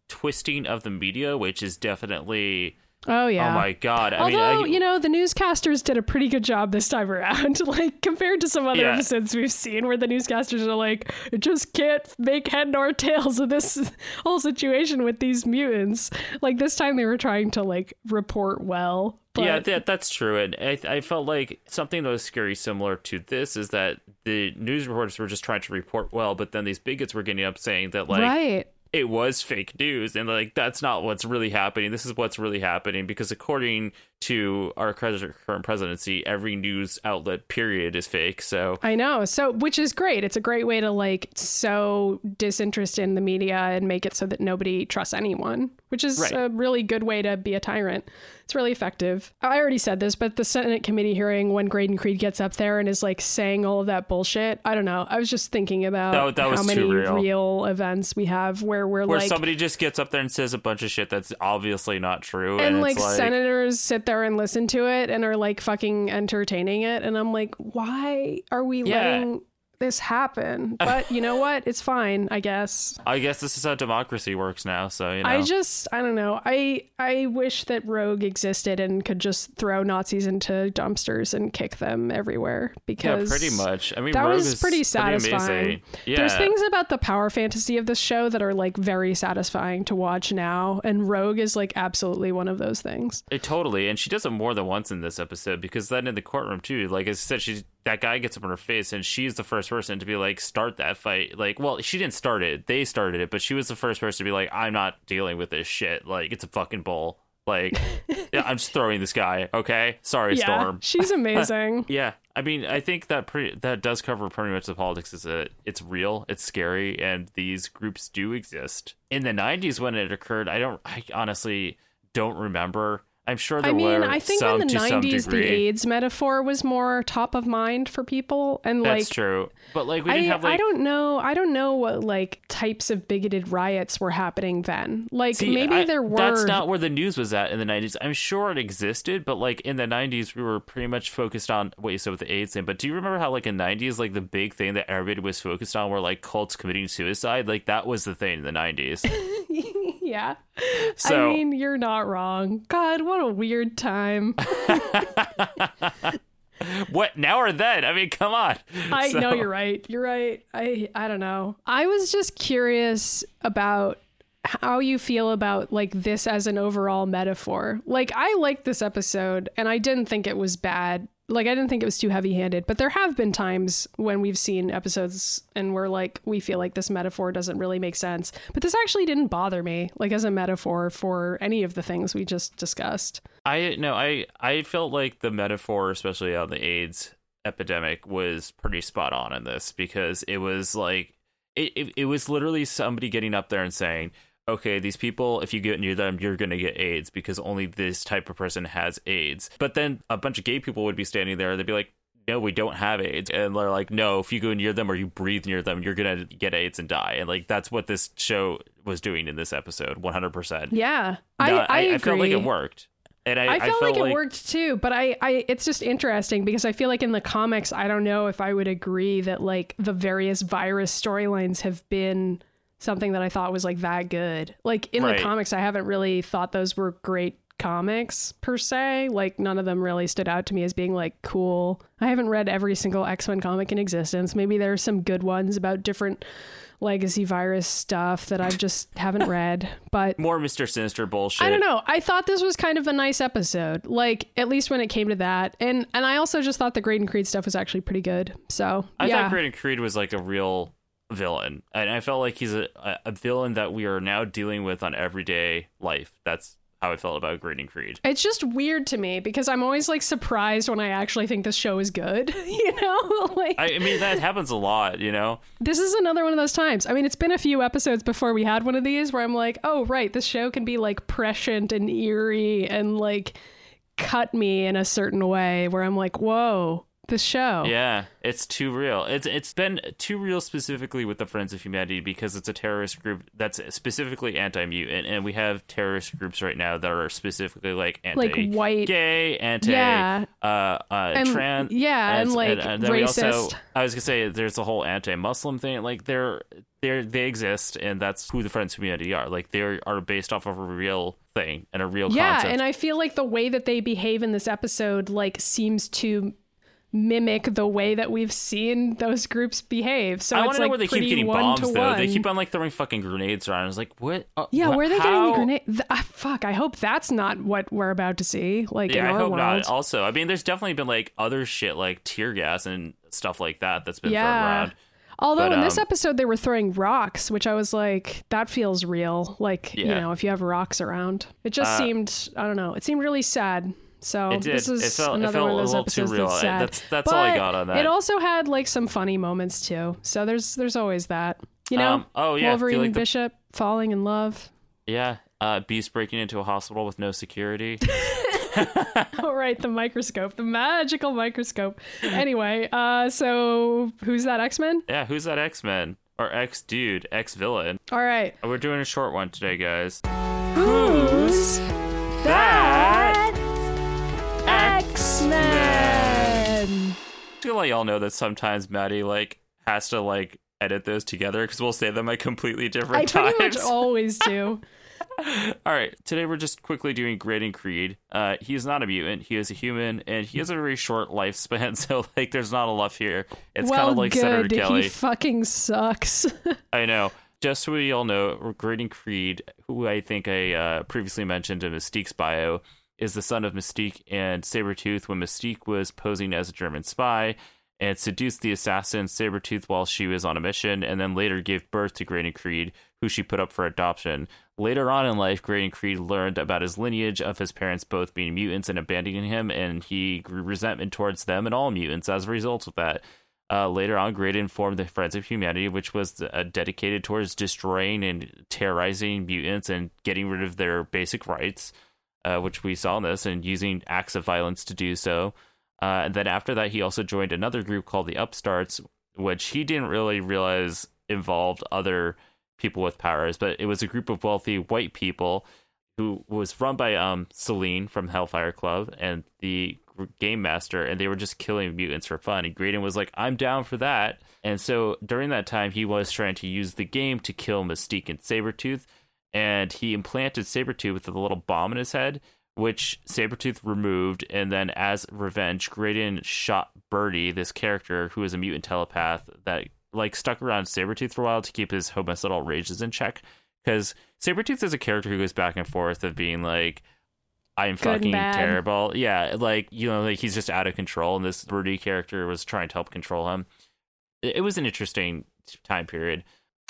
twisting of the media, which is definitely Oh, oh yeah. oh my god. I Although mean, I, you know the newscasters did a pretty good job this time around, <laughs> like compared to some other Yeah. episodes we've seen where the newscasters are like, just can't make head nor tails of this <laughs> whole situation with these mutants." Like this time they were trying to like report well. But yeah, that, that's true. And I, I felt like something that was scary similar to this is that the news reporters were just trying to report well, but then these bigots were getting up saying that like right. It was fake news and like that's not what's really happening. This is what's really happening because according to our current presidency every news outlet period is fake so I know. So, which is great. It's a great way to like sow disinterest in the media and make it so that nobody trusts anyone, which is Right. a really good way to be a tyrant. It's really effective. I already said this, but the Senate committee hearing when Graydon Creed gets up there and is like saying all of that bullshit. I don't know. I was just thinking about That- that how many real. events we have where we're where like somebody just gets up there and says a bunch of shit that's obviously not true and, and like, like senators sit there and listen to it and are like fucking entertaining it and i'm like why are we Yeah. letting this happen <laughs> but you know what it's fine i guess i guess this is how democracy works now so you know i just i don't know i i wish that rogue existed and could just throw nazis into dumpsters and kick them everywhere because yeah pretty much i mean that Rogue was is pretty satisfying. amazing. yeah There's things about the power fantasy of this show that are like very satisfying to watch now, and Rogue is like absolutely one of those things. It, totally, and she does it more than once in this episode because then in the courtroom too, like I said, she's that guy gets up in her face, and she's the first person to be like, start that fight. Like, well, she didn't start it; they started it, but she was the first person to be like, I'm not dealing with this shit. Like, it's a fucking bull. Like, <laughs> yeah, I'm just throwing this guy. Okay, sorry, Yeah, Storm. <laughs> she's amazing. <laughs> Yeah, I mean, I think that pretty that does cover pretty much the politics. Is that it's real, it's scary, and these groups do exist. In the '90s, when it occurred, I don't, I honestly don't remember. I'm sure there I mean, I think in the 90s, the. AIDS metaphor was more top of mind for people. And like That's true, but like we didn't have like I don't know. I don't know what like types of bigoted riots were happening then. Like See, maybe I- there were. That's not where the news was at in the 90s. I'm sure it existed, but like in the 90s, we were pretty much focused on what you said with the AIDS thing. But do you remember how like in 90s, like the big thing that everybody was focused on were like cults committing suicide? Like that was the thing in the 90s. <laughs> <laughs> yeah. So I mean, you're not wrong. God, what a weird time. <laughs> <laughs> what now or then? I mean, come on. I So- know you're right. You're right. I I don't know. I was just curious about how you feel about like this as an overall metaphor. Like I liked this episode and I didn't think it was bad. Like I didn't think it was too heavy-handed, but there have been times when we've seen episodes and we're like we feel like this metaphor doesn't really make sense. But this actually didn't bother me like as a metaphor for any of the things we just discussed. I no, I I felt like the metaphor, especially on the AIDS epidemic, was pretty spot on in this because it was like it, it, it was literally somebody getting up there and saying, okay, these people, if you get near them, you're going to get AIDS because only this type of person has AIDS. But then a bunch of gay people would be standing there. They'd be like, no, we don't have AIDS. And they're like, no, if you go near them or you breathe near them, you're going to get AIDS and die. And like, that's what this show was doing in this episode, 100%. Yeah. I No, I, agree. I felt like it worked. And I, I felt, like, like it worked too, but I, I, it's just interesting because I feel like in the comics, I don't know if I would agree that like the various virus storylines have been something that I thought was like that good. Like in Right. the comics, I haven't really thought those were great comics per se. Like none of them really stood out to me as being like cool. I haven't read every single X Men comic in existence. Maybe there are some good ones about different legacy virus stuff that I just haven't read, but more Mr. Sinister bullshit. I don't know. I thought this was kind of a nice episode. Like at least when it came to that. And and I also just thought the Graydon Creed stuff was actually pretty good. So I yeah. thought Graydon Creed was like a real villain, and I felt like he's a, a villain that we are now dealing with on everyday life. That's how I felt about Graydon Creed. it's just weird to me because I'm always like surprised when I actually think this show is good. <laughs> you know? <laughs> like I, I mean, that happens a lot, you know. this is another one of those times. I mean, it's been a few episodes before we had one of these where I'm like, oh right, this show can be like prescient and eerie and like cut me in a certain way where I'm like, whoa, the show. Yeah, it's too real. It's it's been too real specifically with the Friends of Humanity because it's a terrorist group that's specifically anti-mutant, and we have terrorist groups right now that are specifically like Like anti white- gay, anti Yeah. uh, uh And- trans, yeah, and, like, then we also racist. I was gonna say there's a whole anti-Muslim thing. Like they're they they exist, and that's who the Friends of Humanity are. Like they are based off of a real thing and a real Yeah, concept. and I feel like the way that they behave in this episode like seems to mimic the way that we've seen those groups behave. So I it's want to like know where they keep getting bombs though. one. They keep on like throwing fucking grenades around. I was like, what? Uh, yeah, wha- where are they getting the how? grenade? Th- ah, fuck, I hope that's not what we're about to see. Like in Yeah, I our hope world. not. Also, I mean, there's definitely been like other shit like tear gas and stuff like that that's been thrown Yeah. around. Although But, in this um, episode they were throwing rocks, which I was like, that feels real. Like you know, if you have rocks around, it just Uh, seemed I don't know. It seemed really sad. So It this is It felt- it another felt one of a those little too episodes real. that's sad. That's- that's all I got on that. It also had like some funny moments too. So there's there's always that. You know, Um, oh, yeah, Wolverine like and the- Bishop falling in love. Yeah, uh, Beast breaking into a hospital with no security. all <laughs> right, the microscope, the magical microscope. Anyway, uh, so who's that X Men? yeah, who's that X Men or X dude, X villain? All right, We're doing a short one today, guys. who's that Gonna let y'all know that sometimes Maddy like has to like edit those together because we'll say them at completely different I times. pretty much always do. <laughs> All right, today we're just quickly doing Graydon Creed. Uh, he's not a mutant; he is a human, and he has a very short lifespan. <laughs> So, like, there's not a lot here. It's well, kind of like Senator good. Kelly. He fucking sucks. <laughs> I know. Just so we all know, Graydon Creed, who I think I uh, previously mentioned in Mystique's bio, is the son of Mystique and Sabretooth when Mystique was posing as a German spy and seduced the assassin Sabretooth while she was on a mission, and then later gave birth to Graydon Creed, who she put up for adoption. Later on in life, Graydon Creed learned about his lineage of his parents both being mutants and abandoning him, and he grew resentment towards them and all mutants as a result of that. Uh, later on, Graydon formed the Friends of Humanity, which was uh, dedicated towards destroying and terrorizing mutants and getting rid of their basic rights, uh, which we saw in this, and using acts of violence to do so. Uh, and then after that, he also joined another group called the Upstarts, which he didn't really realize involved other people with powers, but it was a group of wealthy white people who was run by um Selene from Hellfire Club and the game master, and they were just killing mutants for fun. And Graydon was like, "I'm down for that." And so during that time, he was trying to use the game to kill Mystique and Sabretooth, and he implanted Sabretooth with a little bomb in his head, which Sabretooth removed. And then, as revenge, Graydon shot Birdie, this character who is a mutant telepath that like stuck around Sabretooth for a while to keep his homicidal rages in check. Because Sabretooth is a character who goes back and forth of being like, I'm Good fucking terrible. Yeah, like, you know, like he's just out of control, and this Birdie character was trying to help control him. It was an interesting time period.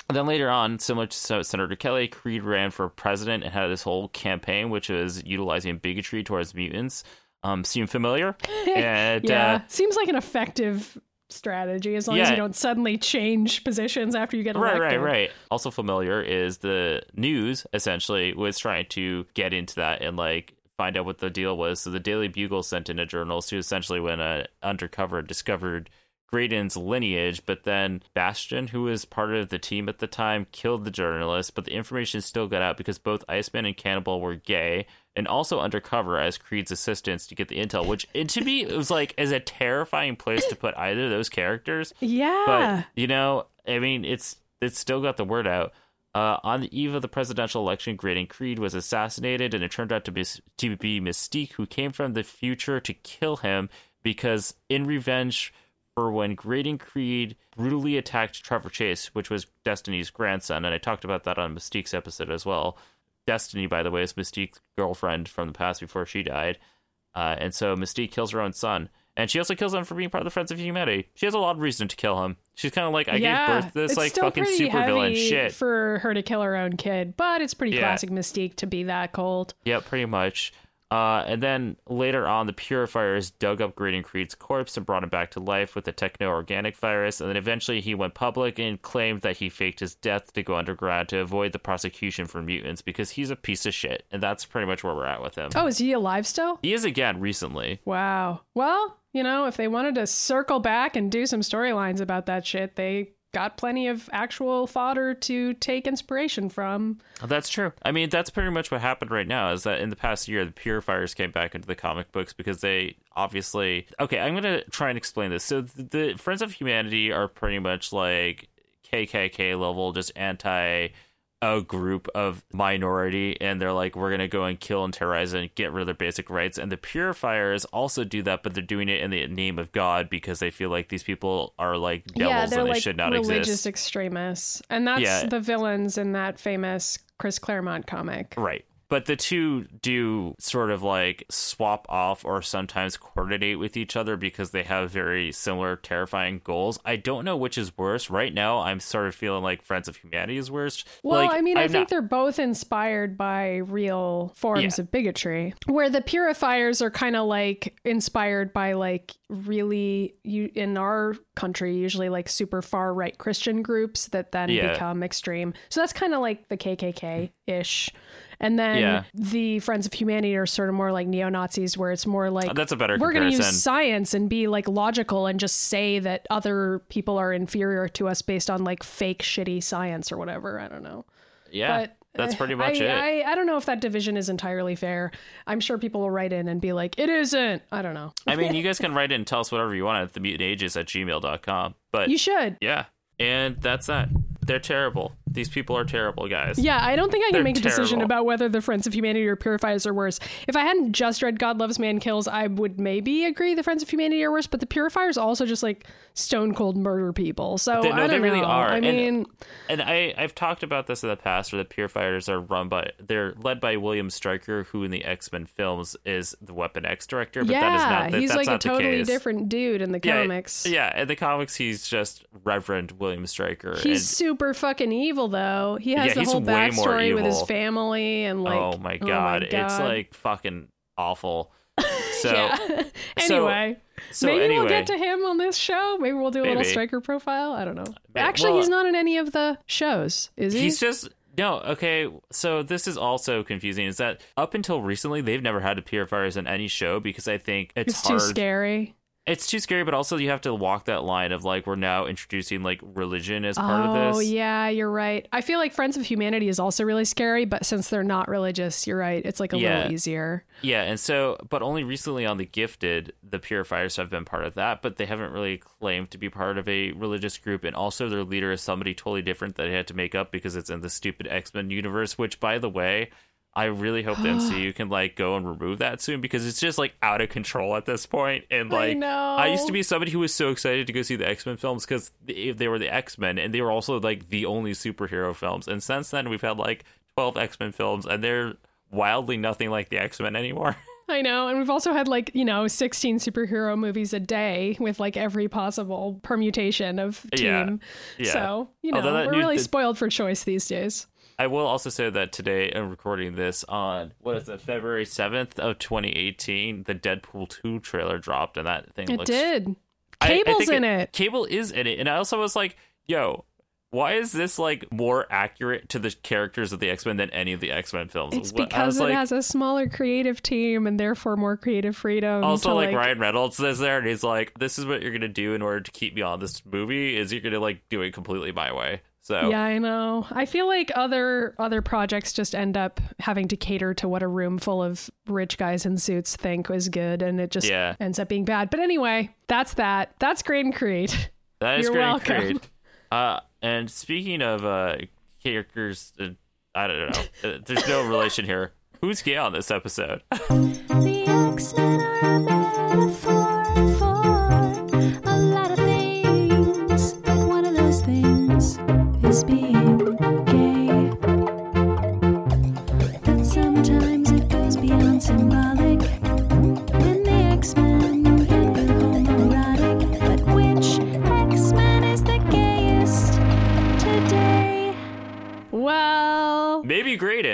Then later on, similar to Sen- Kelly, Creed ran for president and had this whole campaign, which was utilizing bigotry towards mutants. Um, seem familiar? <laughs> and yeah, uh, seems like an effective strategy as long as you don't suddenly change positions after you get elected. right, right. Right. Also familiar is the news essentially was trying to get into that and like find out what the deal was. So the Daily Bugle sent in a journalist who essentially went uh, undercover, discovered Graydon's lineage, but then Bastion, who was part of the team at the time, killed the journalist, but the information still got out because both Iceman and Cannonball were gay and also undercover as Creed's assistants to get the intel, which and to me it was like is a terrifying place to put either of those characters Yeah. but you know, I mean, it's it's still got the word out. Uh, on the eve of the presidential election, Graydon Creed was assassinated, and it turned out to be to be Mystique, who came from the future to kill him because, in revenge for when Graydon Creed brutally attacked Trevor Chase, which was Destiny's grandson, and I talked about that on Mystique's episode as well. Destiny, by the way, is Mystique's girlfriend from the past before she died. Uh, and so Mystique kills her own son. And she also kills him for being part of the Friends of Humanity. She has a lot of reason to kill him. She's kind of like, I yeah. gave birth to this like fucking supervillain shit. for her to kill her own kid, but it's pretty Yeah. classic Mystique to be that cold. Yeah, pretty much. Uh, and then later on, the Purifiers dug up Graydon Creed's corpse and brought him back to life with a techno-organic virus. And then eventually he went public and claimed that he faked his death to go underground to avoid the prosecution for mutants because he's a piece of shit. And that's pretty much where we're at with him. Oh, is he alive still? He is again recently. Wow. Well, You know, if they wanted to circle back and do some storylines about that shit, they got plenty of actual fodder to take inspiration from. Oh, that's true. I mean, that's pretty much what happened right now. Is that in the past year, the Purifiers came back into the comic books because they obviously. Okay, I'm gonna try and explain this. So the Friends of Humanity are pretty much like KKK level, just anti a group of minority and they're like we're gonna go and kill and terrorize and get rid of their basic rights and the purifiers also do that but they're doing it in the name of god because they feel like these people are like devils yeah, they're and they should not exist. religious exist extremists, and that's Yeah. the villains in that famous Chris Claremont comic. Right. But the two do sort of like swap off or sometimes coordinate with each other because they have very similar terrifying goals. I don't know which is worse. Right now, I'm sort of feeling like Friends of Humanity is worse. Well, Like, I mean, i I'm think not- they're both inspired by real forms Yeah. of bigotry. Where the purifiers are kind of like inspired by like really you in our country usually like super far right Christian groups that then Yeah. become extreme. So that's kind of like the KKK ish. And then Yeah. the Friends of Humanity are sort of more like neo Nazis, where it's more like That's a better we're going to use science and be like logical and just say that other people are inferior to us based on like fake shitty science or whatever. I don't know. yeah, But that's pretty eh, much I, it. I, I don't know if that division is entirely fair. I'm sure people will write in and be like, it isn't. I don't know. I mean, you <laughs> guys can write in and tell us whatever you want at themutantages at gmail.com. But You should. yeah, and that's that. They're terrible. These people are terrible, guys. Yeah, I don't think I can They're make a decision about whether the Friends of Humanity or Purifiers are worse. If I hadn't just read God Loves Man Kills, I would maybe agree the Friends of Humanity are worse, but the Purifiers also just like stone cold murder people. So They- no, I don't they really know. are. I And- mean, And I, I've talked about this in the past where the Purifiers are run by, they're led by William Stryker, who in the X Men films is the Weapon X director. But yeah, that is not, that, he's that's like a not the totally case. different dude in the Yeah, comics. Yeah, in the comics, he's just Reverend William Stryker. He's and, super fucking evil, though. He has Yeah, the whole backstory with his family and oh like. oh my god, it's God. like fucking awful. <laughs> So, yeah. <laughs> anyway, so maybe anyway, we'll get to him on this show. Maybe we'll do a little Stryker profile. I don't know. Actually, well- he's not in any of the shows, is he? He's just no okay. So this is also confusing. Is that up until recently they've never had a purifiers in any show because I think it's, it's hard. too scary. It's too scary, but also you have to walk that line of like we're now introducing like religion as part oh, of this. Oh yeah, you're right. I feel like Friends of Humanity is also really scary, but since they're not religious, you're right. It's like a Yeah. little easier. Yeah, and so, but only recently on The Gifted, the Purifiers have been part of that, but they haven't really claimed to be part of a religious group. And also, their leader is somebody totally different that they had to make up because it's in the stupid X Men universe, which, by the way, I really hope the MCU <gasps> can like go and remove that soon because it's just like out of control at this point. And I like, know. used to be somebody who was so excited to go see the X Men films because they, they were the X Men and they were also like the only superhero films. And since then, we've had like 12 X Men films and they're wildly nothing like the X Men anymore. <laughs> I know. And we've also had like, you know, 16 superhero movies a day with like every possible permutation of team. Yeah. So, you know, we're new- really the- spoiled for choice these days. I will also say that today I'm recording this on what is it, February seventh of 2018. The Deadpool two trailer dropped, and that thing It looks. did. I- I Cable's in it. Cable is in it, and I also was like, "Yo, why is this like more accurate to the characters of the X Men than any of the X Men films?" It's because it like, has a smaller creative team and therefore more creative freedom. Also, to, like, Ryan Reynolds is there, and he's like, "This is what you're gonna do in order to keep me on this movie. Is you're gonna like do it completely my way." So Yeah, I know. I feel like other other projects just end up having to cater to what a room full of rich guys in suits think is good, and it just Yeah. ends up being bad. But anyway, that's that. That's Graydon Creed. That is You're great. welcome. Great. <laughs> Uh, and speaking of uh, characters, uh, I don't know. Uh, There's no relation here. Who's gay on this episode? <laughs>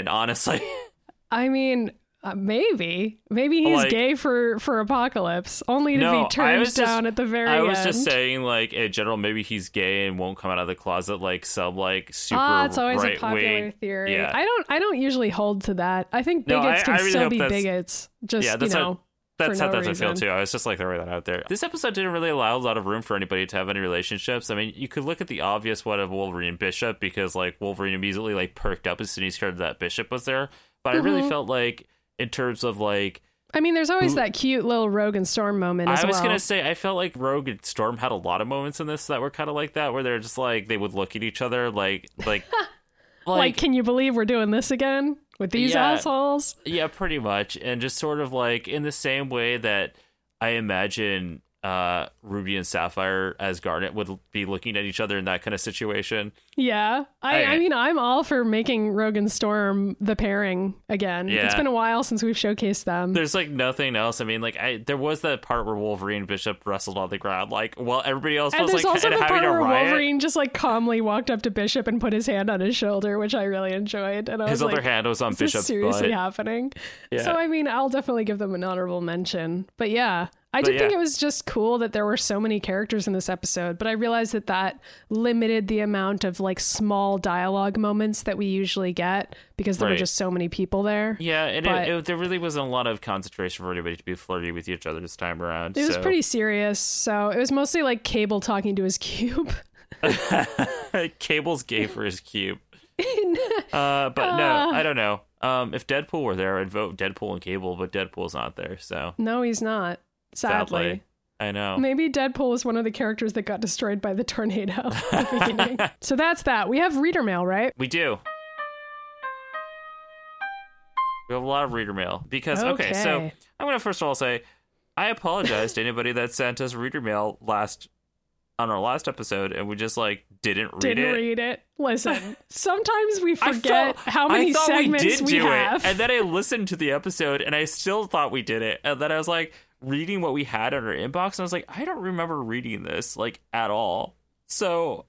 Honestly. <laughs> I mean, uh, maybe, maybe he's Like- gay for for Apocalypse, only to No, be turned was just- down at the very end. I end. was just saying, like in general, maybe he's gay and won't come out of the closet like some like super Ah, it's always right a popular wing. theory. Yeah. I don't. I don't usually hold to that. I think No, bigots I- can I really still be bigots. Just Yeah, you know, what- That's how that's I feel too. I was just like throwing that out there. This episode didn't really allow a lot of room for anybody to have any relationships. I mean, you could look at the obvious one of Wolverine and Bishop because like Wolverine immediately like perked up as soon as he heard that Bishop was there. But I really Mm-hmm. felt like in terms of like I mean, there's always Who- that cute little Rogue and Storm moment as I was well. gonna say I felt like Rogue and Storm had a lot of moments in this that were kind of like that where they're just like they would look at each other like like <laughs> like, can you believe we're doing this again with these Yeah. assholes? Yeah, pretty much. And just sort of like in the same way that I imagine uh Ruby and Sapphire as Garnet would be looking at each other in that kind of situation. Yeah. I, I- I mean, I'm all for making Rogue and Storm the pairing again. It's been a while since we've showcased them. There's like nothing else. I mean, like I there was that part where Wolverine and Bishop wrestled on the ground, like while everybody else and was there's like also kind the part where. Wolverine just like calmly walked up to Bishop and put his hand on his shoulder, which I really enjoyed. And I His was other like, hand was on Bishop's seriously butt. happening? Yeah. So I mean, I'll definitely give them an honorable mention. But yeah, I did think it was just cool that there were so many characters in this episode. But I realized that that limited the amount of like small dialogue moments that we usually get because there were just so many people there. Yeah, and it, it, there really wasn't a lot of concentration for anybody to be flirty with each other this time around. It was pretty serious. So it was mostly like Cable talking to his cube. <laughs> <laughs> Cable's gay for his cube. <laughs> uh, but no, I don't know. Um, if Deadpool were there, I'd vote Deadpool and Cable, but Deadpool's not there, so no, he's not. Sadly. sadly, I know. Maybe Deadpool was one of the characters that got destroyed by the tornado <laughs> the <laughs> so that's that. We have reader mail, right? We do. We have a lot of reader mail because okay, so I'm gonna first of all say I apologize to anybody that sent us reader mail last on our last episode and we just like didn't read Didn't it. read it. Listen, <laughs> sometimes we forget felt- how many segments we did we do have. it, and then I listened to the episode, and I still thought we did it. And then I was like reading what we had in our inbox, and I was like, I don't remember reading this like at all. So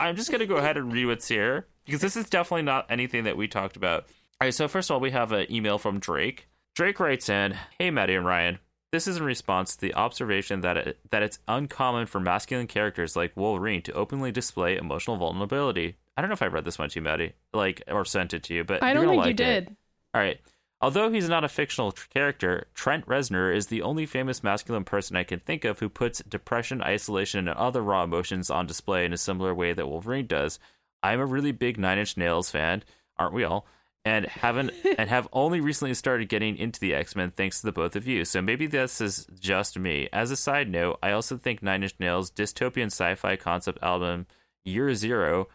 I'm just gonna go ahead and read what's here because this is definitely not anything that we talked about. All right, so first of all, we have an email from Drake. Drake writes in, "Hey, Maddy and Ryan." This is in response to the observation that it, that it's uncommon for masculine characters like Wolverine to openly display emotional vulnerability. I don't know if I read this one to you, Maddy, like or sent it to you, but I don't think you like it. did. All right. Although he's not a fictional tr- character, Trent Reznor is the only famous masculine person I can think of who puts depression, isolation, and other raw emotions on display in a similar way that Wolverine does. I'm a really big Nine Inch Nails fan, aren't we all? And haven't <laughs> and have only recently started getting into the X Men thanks to the both of you. So maybe this is just me. As a side note, I also think Nine Inch Nails' dystopian sci-fi concept album Year Zero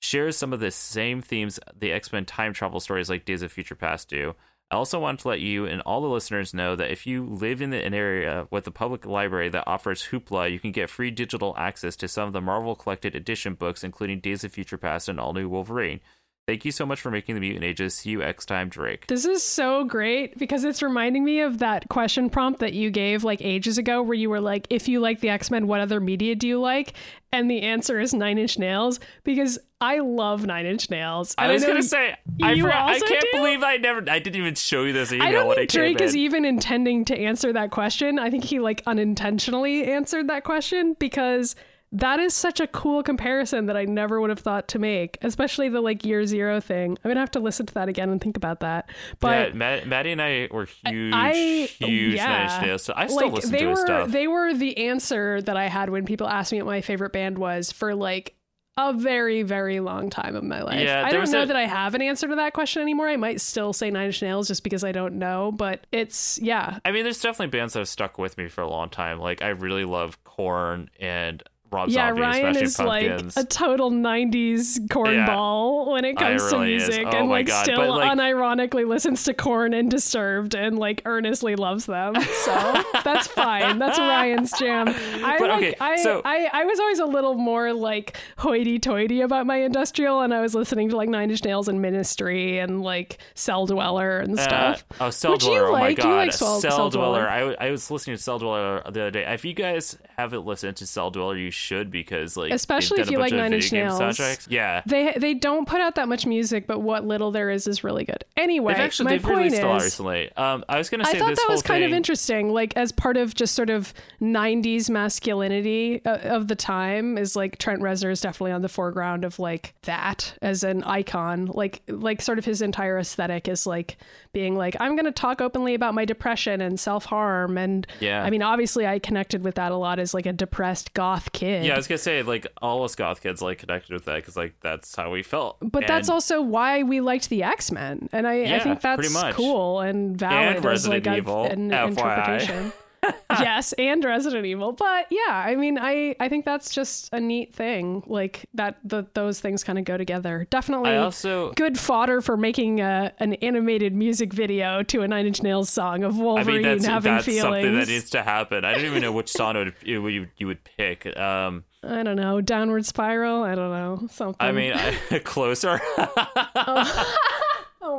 shares some of the same themes the X Men time travel stories like Days of Future Past do. I also want to let you and all the listeners know that if you live in an area with a public library that offers Hoopla, you can get free digital access to some of the Marvel Collected Edition books, including Days of Future Past and All New Wolverine. Thank you so much for making the Mutant Ages. See you X time, Drake. This is so great because it's reminding me of that question prompt that you gave like ages ago where you were like, if you like the X Men, what other media do you like? And the answer is Nine Inch Nails because I love Nine Inch Nails. I was gonna say, I, you I also can't do? believe I never, I didn't even show you this email I don't think I came Drake is in. even intending to answer that question. I think he like unintentionally answered that question because that is such a cool comparison that I never would have thought to make, especially the like year zero thing. I'm gonna have to listen to that again and think about that. But yeah, Matt, Maddy and I were huge, I huge oh, yeah. Nine Inch Nails. So I still like listen they to were his stuff. they were the answer that I had when people asked me what my favorite band was for like a very very long time of my life. Yeah, I don't know a- that I have an answer to that question anymore. I might still say Nine Inch Nails just because I don't know, but it's yeah. I mean, there's definitely bands that have stuck with me for a long time. Like I really love Korn and Rob Yeah, Zombie, Ryan is Pumpkins. like a total '90s cornball when it comes really to music, Oh and like God, still but, like- unironically listens to Korn and Disturbed, and like earnestly loves them. So that's fine. That's Ryan's jam. I But, like. okay, I, so- I I was always a little more like hoity-toity about my industrial, and I was listening to like Nine Inch Nails and Ministry and like Celldweller and Uh, stuff. oh, Cell Which you Dweller! oh my like. You god, like Cell- Cell, Celldweller! Dweller. I, I was listening to Celldweller the other day. If you guys haven't listened to Celldweller, you should because like Especially if you like Nine Inch Nails. soundtracks. Yeah. They they don't put out that much music, but what little there is is really good. Anyway, They've actually my they've point released a lot is, recently. Um, I was gonna say I thought that was kind of interesting, like as part of just sort of '90s masculinity uh, of the time. Is like Trent Reznor is definitely on the foreground of like that as an icon. Like like sort of his entire aesthetic is like being like I'm going to talk openly about my depression and self harm. And Yeah. I mean, obviously, I connected with that a lot as like a depressed goth kid. Yeah, I was gonna say like all us goth kids like connected with that because like that's how we felt. But that's also why we liked the X Men, and I, I think that's cool and valid And Resident like a- Evil, an FYI. interpretation. <laughs> <laughs> <laughs> yes, and Resident Evil. But yeah, I mean, I I think that's just a neat thing. Like that, the, those things kind of go together. Definitely. I also Good fodder for making a, an animated music video to a Nine Inch Nails song of I Wolverine mean that's having that's feelings. something that needs to happen. I don't even know which song would, it would- you you would pick. Um, I don't know, downward spiral. I don't know something. I mean, I, <laughs> closer. oh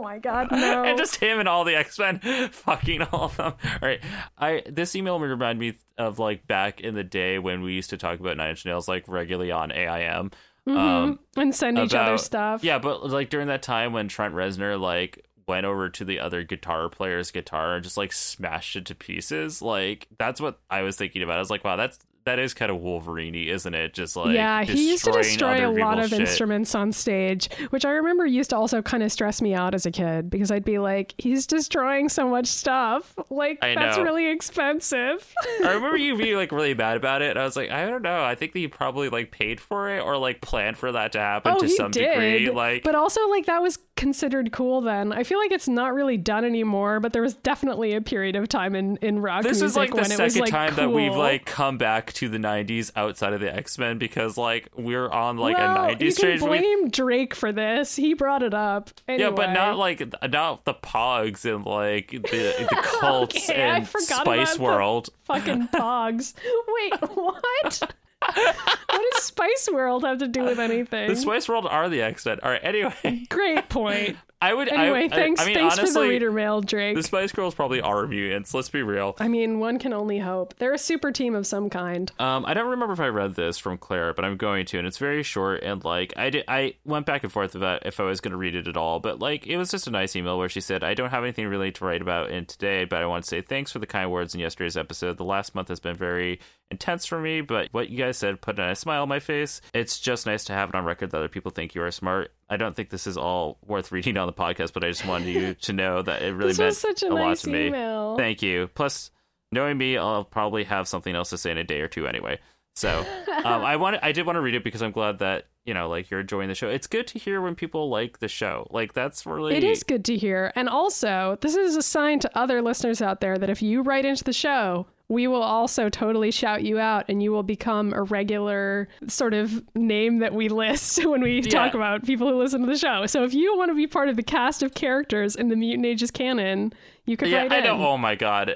my god, <laughs> no. and just him and all the X Men <laughs> fucking all of them. All right, I this email reminded me of like back in the day when we used to talk about Nine Inch Nails like regularly on AIM. Um, and send each other stuff. Yeah, but like during that time when Trent Reznor like went over to the other guitar player's guitar and just like smashed it to pieces, like that's what I was thinking about. I was like, wow, that's that is kind of Wolverine, isn't it? Just like yeah, he used to destroy a lot of shit. instruments on stage, which I remember used to also kind of stress me out as a kid because I'd be like, he's destroying so much stuff. Like, I that's know. really expensive. I <laughs> remember you being like really mad about it. And I was like, I don't know. I think that he probably like paid for it or like planned for that to happen oh, to some did. degree. Like, but also, like, that was considered cool then. I feel like it's not really done anymore, but there was definitely a period of time in, in rock this is like the when it was second like time that we've like come back to the 90s outside of the X-Men because like we're on like well, a you 90s can stage. We- blame Drake for this. He brought it up. Yeah, but not like not the Pogs and like the the <laughs> cults Okay, and Spice World. fucking <laughs> pogs. Wait, <laughs> what? What does Spice World have to do with <laughs> anything? The Spice World are the X-Men. All right. Anyway, Great point. I would. Anyway, I, thanks, I, I mean, thanks for the honestly, reader mail, Drake. the Spice Girls probably are mutants. Let's be real. I mean, one can only hope. They're a super team of some kind. Um, I don't remember if I read this from Claire, but I'm going to, and it's very short. And like, I did, I went back and forth about if I was going to read it at all, but like, it was just a nice email where she said, "I don't have anything really to write about in today, but I want to say thanks for the kind words in yesterday's episode. The last month has been very intense for me, but what you guys said put a nice smile on my face. It's just nice to have it on record that other people think you are smart. I don't think this is all worth reading on the podcast, but I just wanted you to know that it really meant such a lot nice to me. Thank you. Plus, knowing me, I'll probably have something else to say in a day or two anyway. So, um, I want I did want to read it because I'm glad that you know, like you're enjoying the show. It's good to hear when people like the show. Like that's really It is good to hear. And also, this is a sign to other listeners out there that if you write into the show, we will also totally shout you out and you will become a regular sort of name that we list <laughs> when we talk about people who listen to the show. So if you want to be part of the cast of characters in the Mutant Ages canon, you could Yeah, write I in. know. Oh my god,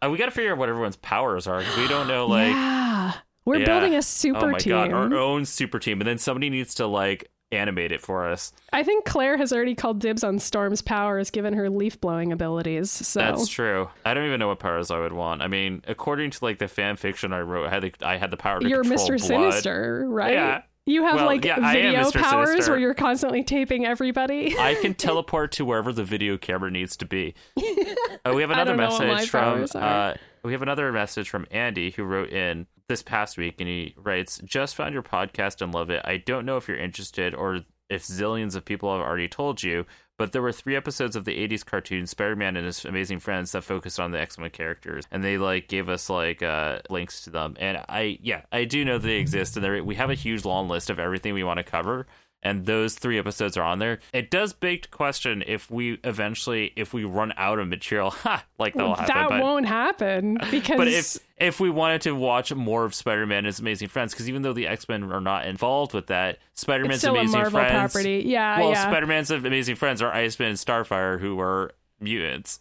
uh, we got to figure out what everyone's powers are because we don't know. Like, yeah. We're yeah. building a super oh my team. god, our own super team, and then somebody needs to like animate it for us. I think Claire has already called dibs on Storm's powers given her leaf blowing abilities. So That's true. I don't even know what powers I would want. I mean, according to like the fan fiction I wrote, I had the, I had the power to you're Mr. blood. Sinister, right? Yeah. You have Well, like yeah, video powers Sinister. where you're constantly taping everybody. I can <laughs> teleport to wherever the video camera needs to be. Uh, <laughs> we have another don't know what my message from uh, we have another message from Andy who wrote in this past week and he writes, "Just found your podcast and love it. I don't know if you're interested or if zillions of people have already told you, but there were three episodes of the 80s cartoon Spider-Man and His Amazing Friends that focused on the X-Men characters, and they like gave us like uh, links to them. And I, yeah, I do know they exist, and we have a huge long list of everything we want to cover." And those three episodes are on there. It does beg to question if we eventually, if we run out of material, <laughs> ha, like that'll happen. that but, won't happen <laughs> because but if if we wanted to watch more of Spider-Man and His Amazing Friends, because even though the X-Men are not involved with that, Spider-Man's it's a Amazing Friends, property. Yeah, well, yeah. Spider-Man's Amazing Friends are Iceman and Starfire, who are mutants.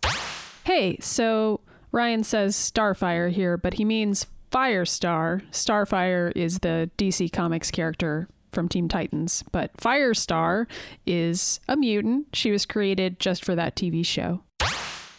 hey, so Ryan says Starfire here, but he means Firestar. Starfire is the DC Comics character from Team Titans, but Firestar is a mutant. She was created just for that TV show.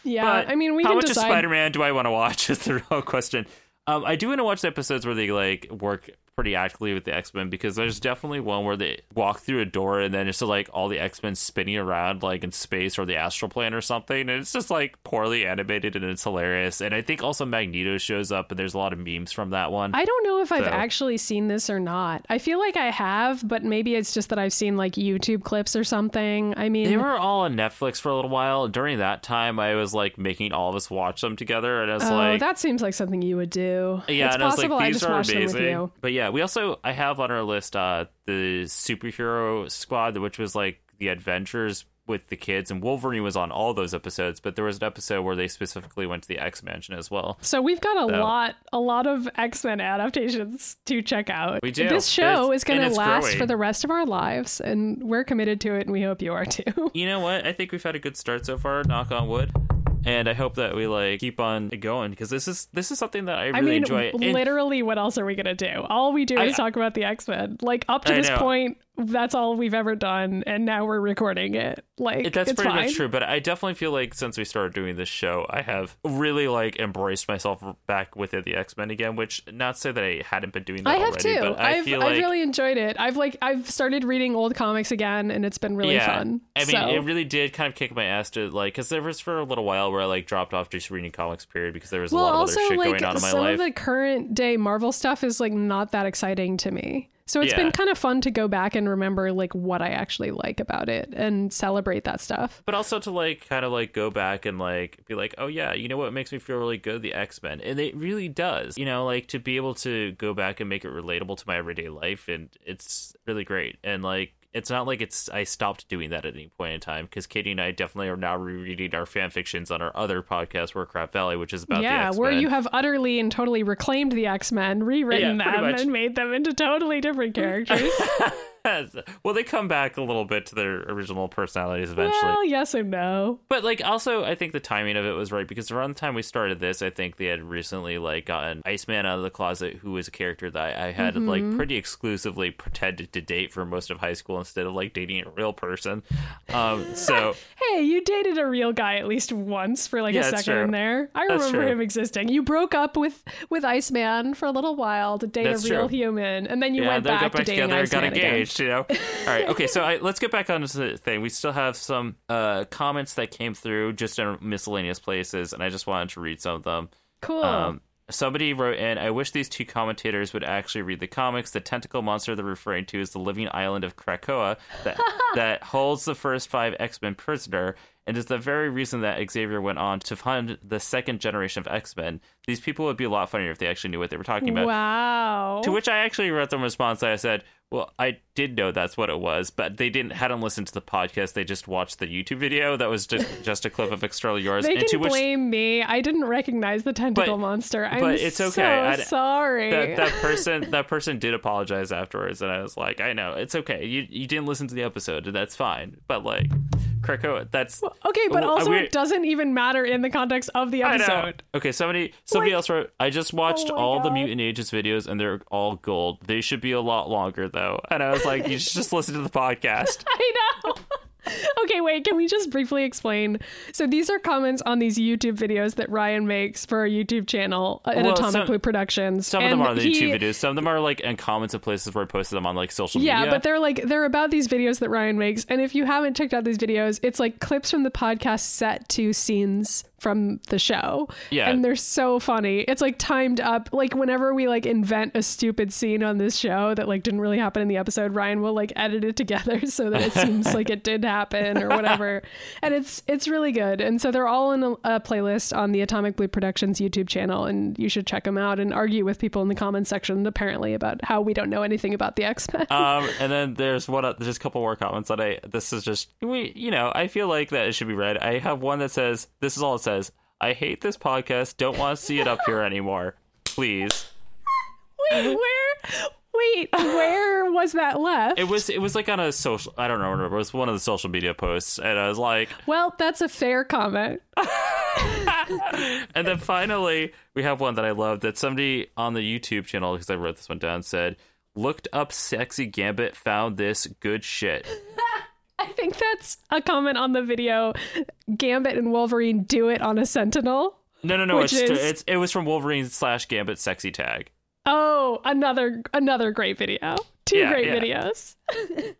Yeah, But I mean, we how can much decide. of Spider-Man do I want to watch? <laughs> Is the real question. Um, I do want to watch the episodes where they like work pretty actively with the X Men because there's definitely one where they walk through a door and then it's just like all the X Men spinning around like in space or the astral plane or something, and it's just like poorly animated and it's hilarious. And I think also Magneto shows up and there's a lot of memes from that one. I don't know if I've actually seen this or not. I feel like I have, but maybe it's just that I've seen like YouTube clips or something. I mean, They were all on Netflix for a little while. During that time, I was like making all of us watch them together, and I was oh, like, that seems like something you would do. Yeah, it's and I was possible like, I these just are watched them with amazing. But yeah, we also I have on our list uh the superhero squad, which was like the adventures with the kids, and Wolverine was on all those episodes. But there was an episode where they specifically went to the X Mansion as well. So we've got a So- lot, a lot of X Men adaptations to check out. We do. This show It's- is gonna last growing. for the rest of our lives, and we're committed to it, and we hope you are too. You know what? I think we've had a good start so far. Knock on wood. And I hope that we like keep on going because this is this is something that I really I mean, enjoy. And- literally, what else are we gonna do? All we do I- is talk about the X Men. Like up to I this know. point, that's all we've ever done, and now we're recording it. Like That's it's pretty fine. much true, but I definitely feel like since we started doing this show, I have really like embraced myself back within the X Men again. Which not to say that I hadn't been doing that I have already, too. but I I've, feel I've like really enjoyed it. I've like I've started reading old comics again, and it's been really yeah, fun. I mean, so. it really did kind of kick my ass to like because there was for a little while where I like dropped off just reading comics period because there was a well, lot of also other shit like going on in my some life. of the current day Marvel stuff is like not that exciting to me. So it's Yeah. been kind of fun to go back and remember like what I actually like about it and celebrate that stuff. but also to like kind of like go back and like be like, oh yeah, you know what makes me feel really good? The X Men, and it really does. You know, like to be able to go back and make it relatable to my everyday life, and it's really great. And like, it's not like it's I stopped doing that at any point in time because Katie and I definitely are now rereading our fan fictions on our other podcast, Warcraft Valley, which is about the yeah, where you have utterly and totally reclaimed the X Men, rewritten Yeah, them, and made them into totally different <laughs> characters. <laughs> well, they come back a little bit to their original personalities eventually. well, yes and no. But like also I think the timing of it was right because around the time we started this, I think they had recently like gotten Iceman out of the closet, who was a character that I had Mm-hmm. like pretty exclusively pretended to date for most of high school instead of like dating a real person. Um <laughs> so Hey, you dated a real guy at least once for like Yeah, a second in there. I That's remember true. him existing. You broke up with with Iceman for a little while to date That's a real true. human, and then you yeah, went back to dating together and got Iceman again. You know. All right, okay, so I, let's get back onto the thing. We still have some uh comments that came through just in miscellaneous places, and I just wanted to read some of them. Cool. Um, somebody wrote in, I wish these two commentators would actually read the comics. The tentacle monster they're referring to is the living island of Krakoa that, <laughs> that holds the first five X Men prisoner and is the very reason that Xavier went on to fund the second generation of X Men. These people would be a lot funnier if they actually knew what they were talking about. wow. To which I actually wrote them a response. I said, "Well, I did know that's what it was, but they didn't hadn't listened to the podcast. They just watched the YouTube video that was just <laughs> just a clip of X-Ternally yours." they and to can which blame me. I didn't recognize the tentacle But- monster. I'm but it's okay. so I- sorry. that that person that person did apologize afterwards, and I was like, I know it's okay. You you didn't listen to the episode, and that's fine. But like, Krakoa, that's okay, but also we- it doesn't even matter in the context of the episode. Okay, somebody somebody Like- else wrote. I just watched Oh all the Mutant Ages videos, and they're all gold. They should be a lot longer though. And I was like, you should just listen to the podcast. <laughs> I know. <laughs> okay, wait, can we just briefly explain? So these are comments on these YouTube videos that Ryan makes for our YouTube channel uh, at Well, Atomic some- Blue Productions. Some of them are the he- YouTube videos. Some of them are like in comments of places where I posted them on like social Yeah, media. Yeah, but they're like they're about these videos that Ryan makes, and if you haven't checked out these videos, it's like clips from the podcast set to scenes from the show. Yeah. and they're so funny. It's like timed up. Like whenever we like invent a stupid scene on this show that like didn't really happen in the episode, Ryan will like edit it together <laughs> so that it seems <laughs> like it did happen or whatever. And it's it's really good. And so they're all in a, a playlist on the Atomic Blue Productions YouTube channel, and you should check them out and argue with people in the comments section apparently about how we don't know anything about the X Men. <laughs> um, and then there's one. There's just a couple more comments that I. This is just we. You know, I feel like that it should be read. I have one that says, "This is all it says." I hate this podcast. Don't want to see it up here anymore. Please. Wait, where? Wait, where was that left? It was. It was like on a social. I don't know. Remember. It was one of the social media posts, and I was like, well, that's a fair comment. and then finally we have one that I love that somebody on the YouTube channel because I wrote this one down said. Looked up sexy Gambit, found this good shit. <laughs> I think that's a comment on the video. Gambit and Wolverine do it on a Sentinel. No, no, no. It's, is- it's it was from Wolverine slash Gambit sexy tag. Oh, another another great video. Two Yeah, great yeah. videos.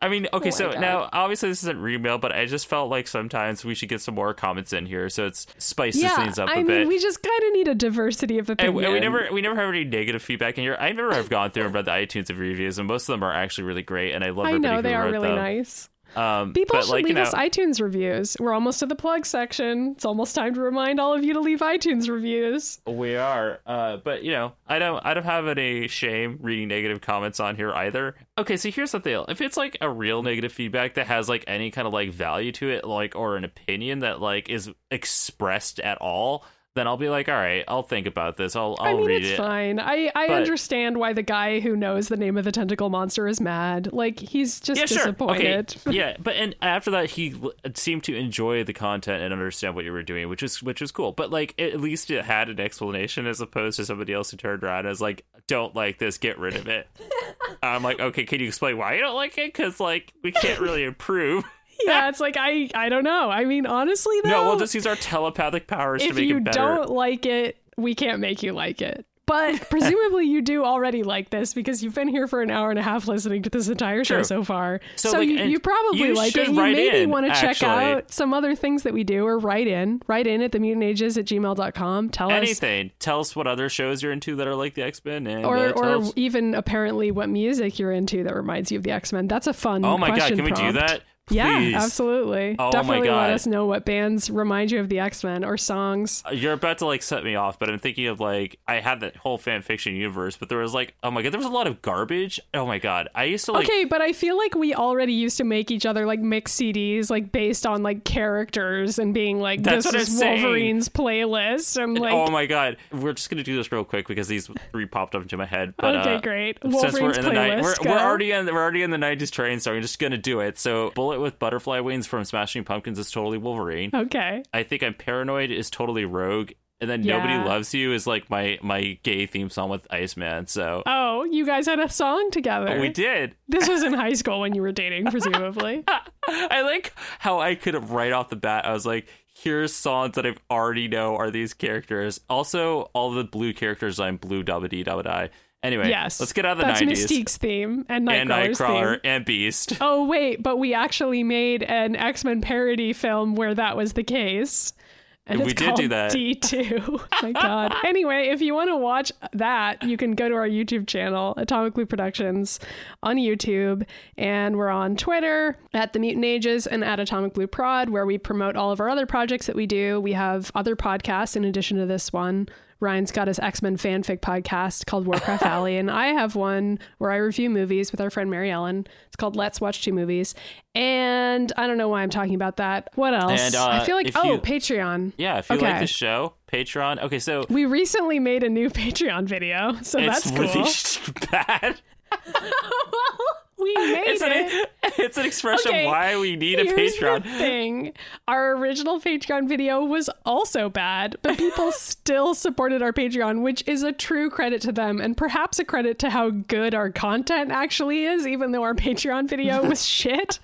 I mean, <laughs> okay, Oh so God. now obviously this isn't real mail, but I just felt like sometimes we should get some more comments in here, so it's spices Yeah, things up a I bit. mean, we just kind of need a diversity of and we, and we never we never have any negative feedback in here. I never have gone through and read the iTunes of reviews, and most of them are actually really great. And I love I know they are really them. nice. Um, People but should like, leave you know, us iTunes reviews. We're almost to the plug section. It's almost time to remind all of you to leave iTunes reviews. We are, uh, but you know, I don't, I don't have any shame reading negative comments on here either. Okay, so here's the deal: if it's like a real negative feedback that has like any kind of like value to it, like or an opinion that like is expressed at all, then I'll be like, all right, I'll think about this. I'll, I'll I mean, read it's it. fine. I, I But- understand why the guy who knows the name of the tentacle monster is mad. Like, he's just Yeah, sure. disappointed. Okay. <laughs> yeah, but and after that, he seemed to enjoy the content and understand what you were doing, which is which was cool. But like, at least it had an explanation as opposed to somebody else who turned around and was like, "Don't like this, get rid of it." <laughs> I'm like, okay, can you explain why you don't like it? Because like, we can't really improve. <laughs> yeah, it's like, I, I don't know. I mean, honestly, though, no, we'll just use our telepathic powers to if make you it better. don't like it, we can't make you like it. But <laughs> presumably you do already like this because you've been here for an hour and a half listening to this entire show True. so far. So, So, like, you, you probably you like it. You maybe in, want to check actually. out some other things that we do or write in. Write in at themutantages at gmail.com. Tell us Anything. Tell us what other shows you're into that are like the X Men, or, uh, or us- even apparently what music you're into that reminds you of the X-Men. That's a fun oh my god, can we do prompt. That? Yeah, absolutely. Oh Definitely let us know what bands remind you of the X-Men or songs. you're about to like set me off, but I'm thinking of like I had that whole fan fiction universe, but there was like oh my god, there was a lot of garbage. Oh my god, I used to like okay, but I feel like we already used to make each other like mix CDs, like based on like characters and being like, That's this I'm is saying. Wolverine's playlist. And like, oh my god, we're just gonna do this real quick because these three popped up into my head. But, okay, uh, great. Since Wolverine's we're in the playlist. we're, we're already in we're already in the '90s train, so I'm just gonna do it. So, Bullet with Butterfly Wings from Smashing Pumpkins is totally Wolverine. okay. I think I'm Paranoid is totally Rogue, and then Nobody Loves You is like my my gay theme song with Iceman. So Oh, you guys had a song together. we did. This was in <laughs> high school when you were dating, presumably. <laughs> I like how I could have right off the bat. I was like, here's songs that I already know are these characters. Also, all the blue characters I'm blue dabba dee dabba die. Anyway, yes. let's get out of the That's 90s. Mystique's theme and and Nightcrawler theme. and Beast. Oh wait, but we actually made an X Men parody film where that was the case. And We it's did called do that. D2. <laughs> My God. <laughs> anyway, if you want to watch that, you can go to our YouTube channel, Atomic Blue Productions, on YouTube. And we're on Twitter at The Mutant Ages and at Atomic Blue Prod, where we promote all of our other projects that we do. We have other podcasts in addition to this one. Ryan's got his X Men fanfic podcast called Warcraft <laughs> Alley, and I have one where I review movies with our friend Mary Ellen. It's called Let's Watch Two Movies. And I don't know why I'm talking about that. What else? And, uh, I feel like, oh, you- Patreon. Yeah, if you like the show, Patreon. Okay, so We recently made a new Patreon video, so that's cool. really <laughs> bad. <laughs> we <laughs> made It's it. an, <laughs> it's an expression Okay, of why we need a Patreon. Thing. Our original Patreon video was also bad, but people <laughs> still supported our Patreon, which is a true credit to them and perhaps a credit to how good our content actually is, even though our Patreon video was shit.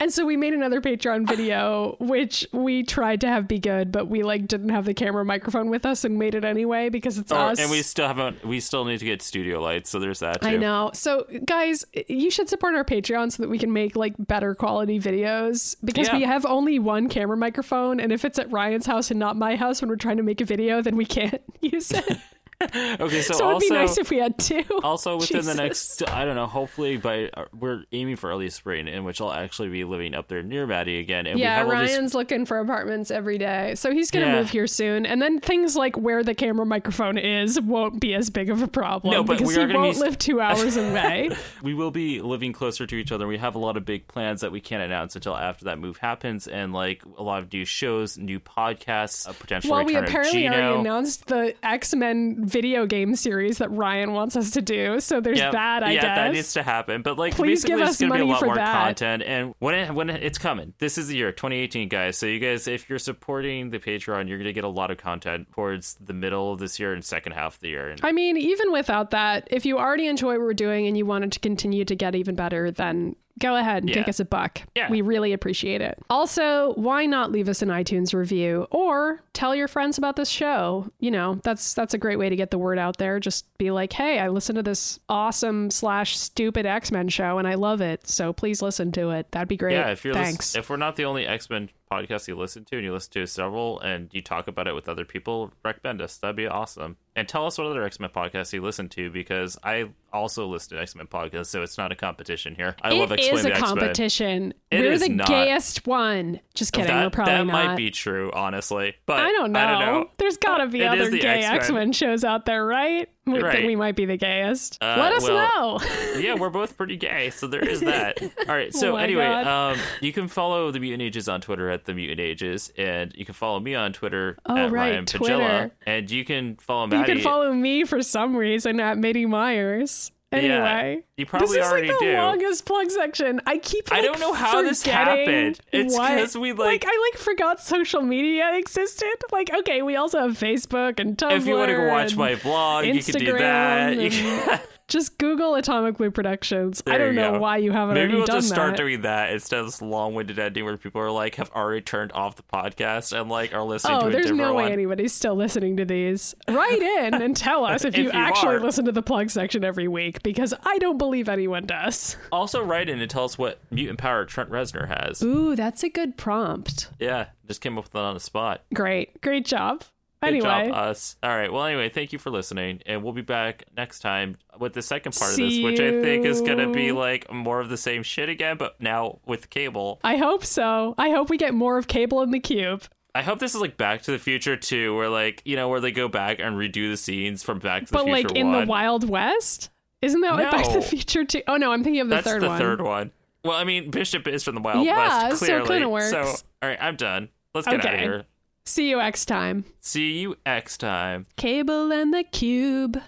And so we made another Patreon video, which we tried to have be good, but we like didn't have the camera microphone with us and made it anyway because it's Or- us. and we still haven't. We still need to get studio lights, so there's that too. I know. So, guys, you should support our Patreon so that we can make like better quality videos because Yeah. we have only one camera microphone, and if it's at Ryan's house and not my house when we're trying to make a video, then we can't <laughs> use it. <laughs> Okay, so, So, it'd also be nice if we had two. <laughs> also within the next I don't know, hopefully by uh, we're aiming for early spring in which I'll actually be living up there near Maddy again. And Yeah, we have all these Ryan's looking for apartments every day. So he's going to Yeah. move here soon. And then things like where the camera microphone is won't be as big of a problem No, but because we he gonna won't s- live two <laughs> hours away. we will be living closer to each other. We have a lot of big plans that we can't announce until after that move happens, and like a lot of new shows, new podcasts, a potential well, we apparently already announced the X Men video game series that Ryan wants us to do. So there's Yep. that, I yeah, guess. that needs to happen. But like, Please basically, give it's us gonna be a lot for more that. content, and when it, when it, it's coming, this is the year 2018, guys. So you guys, if you're supporting the Patreon, you're gonna get a lot of content towards the middle of this year and second half of the year. And I mean, even without that, if you already enjoy what we're doing and you wanted to continue to get even better, then go ahead and Yeah. kick us a buck. Yeah. We really appreciate it. Also, why not leave us an iTunes review or tell your friends about this show? You know, that's that's a great way to get the word out there. Just be like, hey, I listened to this awesome slash stupid X Men show and I love it. So please listen to it. That'd be great. Yeah, if you're lis- thanks. if we're not the only X Men podcast you listen to, and you listen to several, and you talk about it with other people, recommend us. That'd be awesome. And tell us what other X Men podcasts you listen to, because I also listen to X Men podcasts, so it's not a competition here. I love it Explain is the a X-Men. competition. It We're the not. gayest one. Just kidding. That, We're probably that not. might be true, honestly. But I don't know. I don't know. There's got to be It other the gay X Men shows out there, right? <laughs> We Right. think we might be the gayest. Uh, Let us well, know. <laughs> yeah, we're both pretty gay, so there is that. <laughs> All right, so Oh anyway, um, you can follow the Mutant Ages on Twitter at the Mutant Ages, and you can follow me on Twitter Oh, at right, Ryan Twitter. And you can follow You can follow me for some reason at MIDImyers. Anyway, you probably this is already like the do. longest plug section. I keep. I don't know how this happened. It's what- 'cause we, like- I like forgot social media existed. Like, okay, we also have Facebook and Tumblr. if you want to go watch my vlog, you can do that. Can- <laughs> Just Google Atomic Blue Productions. I don't know go. why you haven't Maybe we'll just start that. doing that instead of this long-winded ending where people are like have already turned off the podcast and like are listening oh, to Oh, a there's different no one. way anybody's still listening to these. Write in and tell <laughs> us if, If you, you actually are. listen to the plug section every week because I don't believe anyone does. Also, write in and tell us what mutant power Trent Reznor has. Ooh, that's a good prompt. Yeah, just came up with that on the spot. Great. Great job. Good anyway, job, us. All right. Well, anyway, thank you for listening, and we'll be back next time with the second part of this, See which I think is gonna be like more of the same shit again, but now with cable. I hope so. I hope we get more of Cable in the Cube. I hope this is like Back to the Future two, where like you know where they go back and redo the scenes from Back to the But Future but like in one. the Wild West? Isn't that like Back to the Future two? Oh no, I'm thinking of the That's third the one. third one. Well, I mean, Bishop is from the Wild Yeah, West, so it clearly. works. So, all right, I'm done. Let's get out of here. See you next time. See you next time. Cable and the Cube.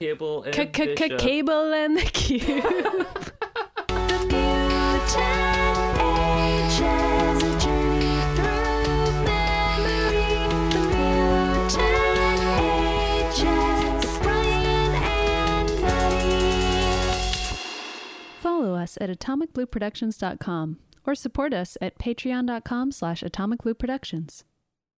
Cable and K-k-k- Cable and the Cube. The mutant ages, a journey through memory. The mutant ages, with Ryan and Maddy. Follow us at atomicblueproductions.com or support us at patreon.com slash atomicblueproductions.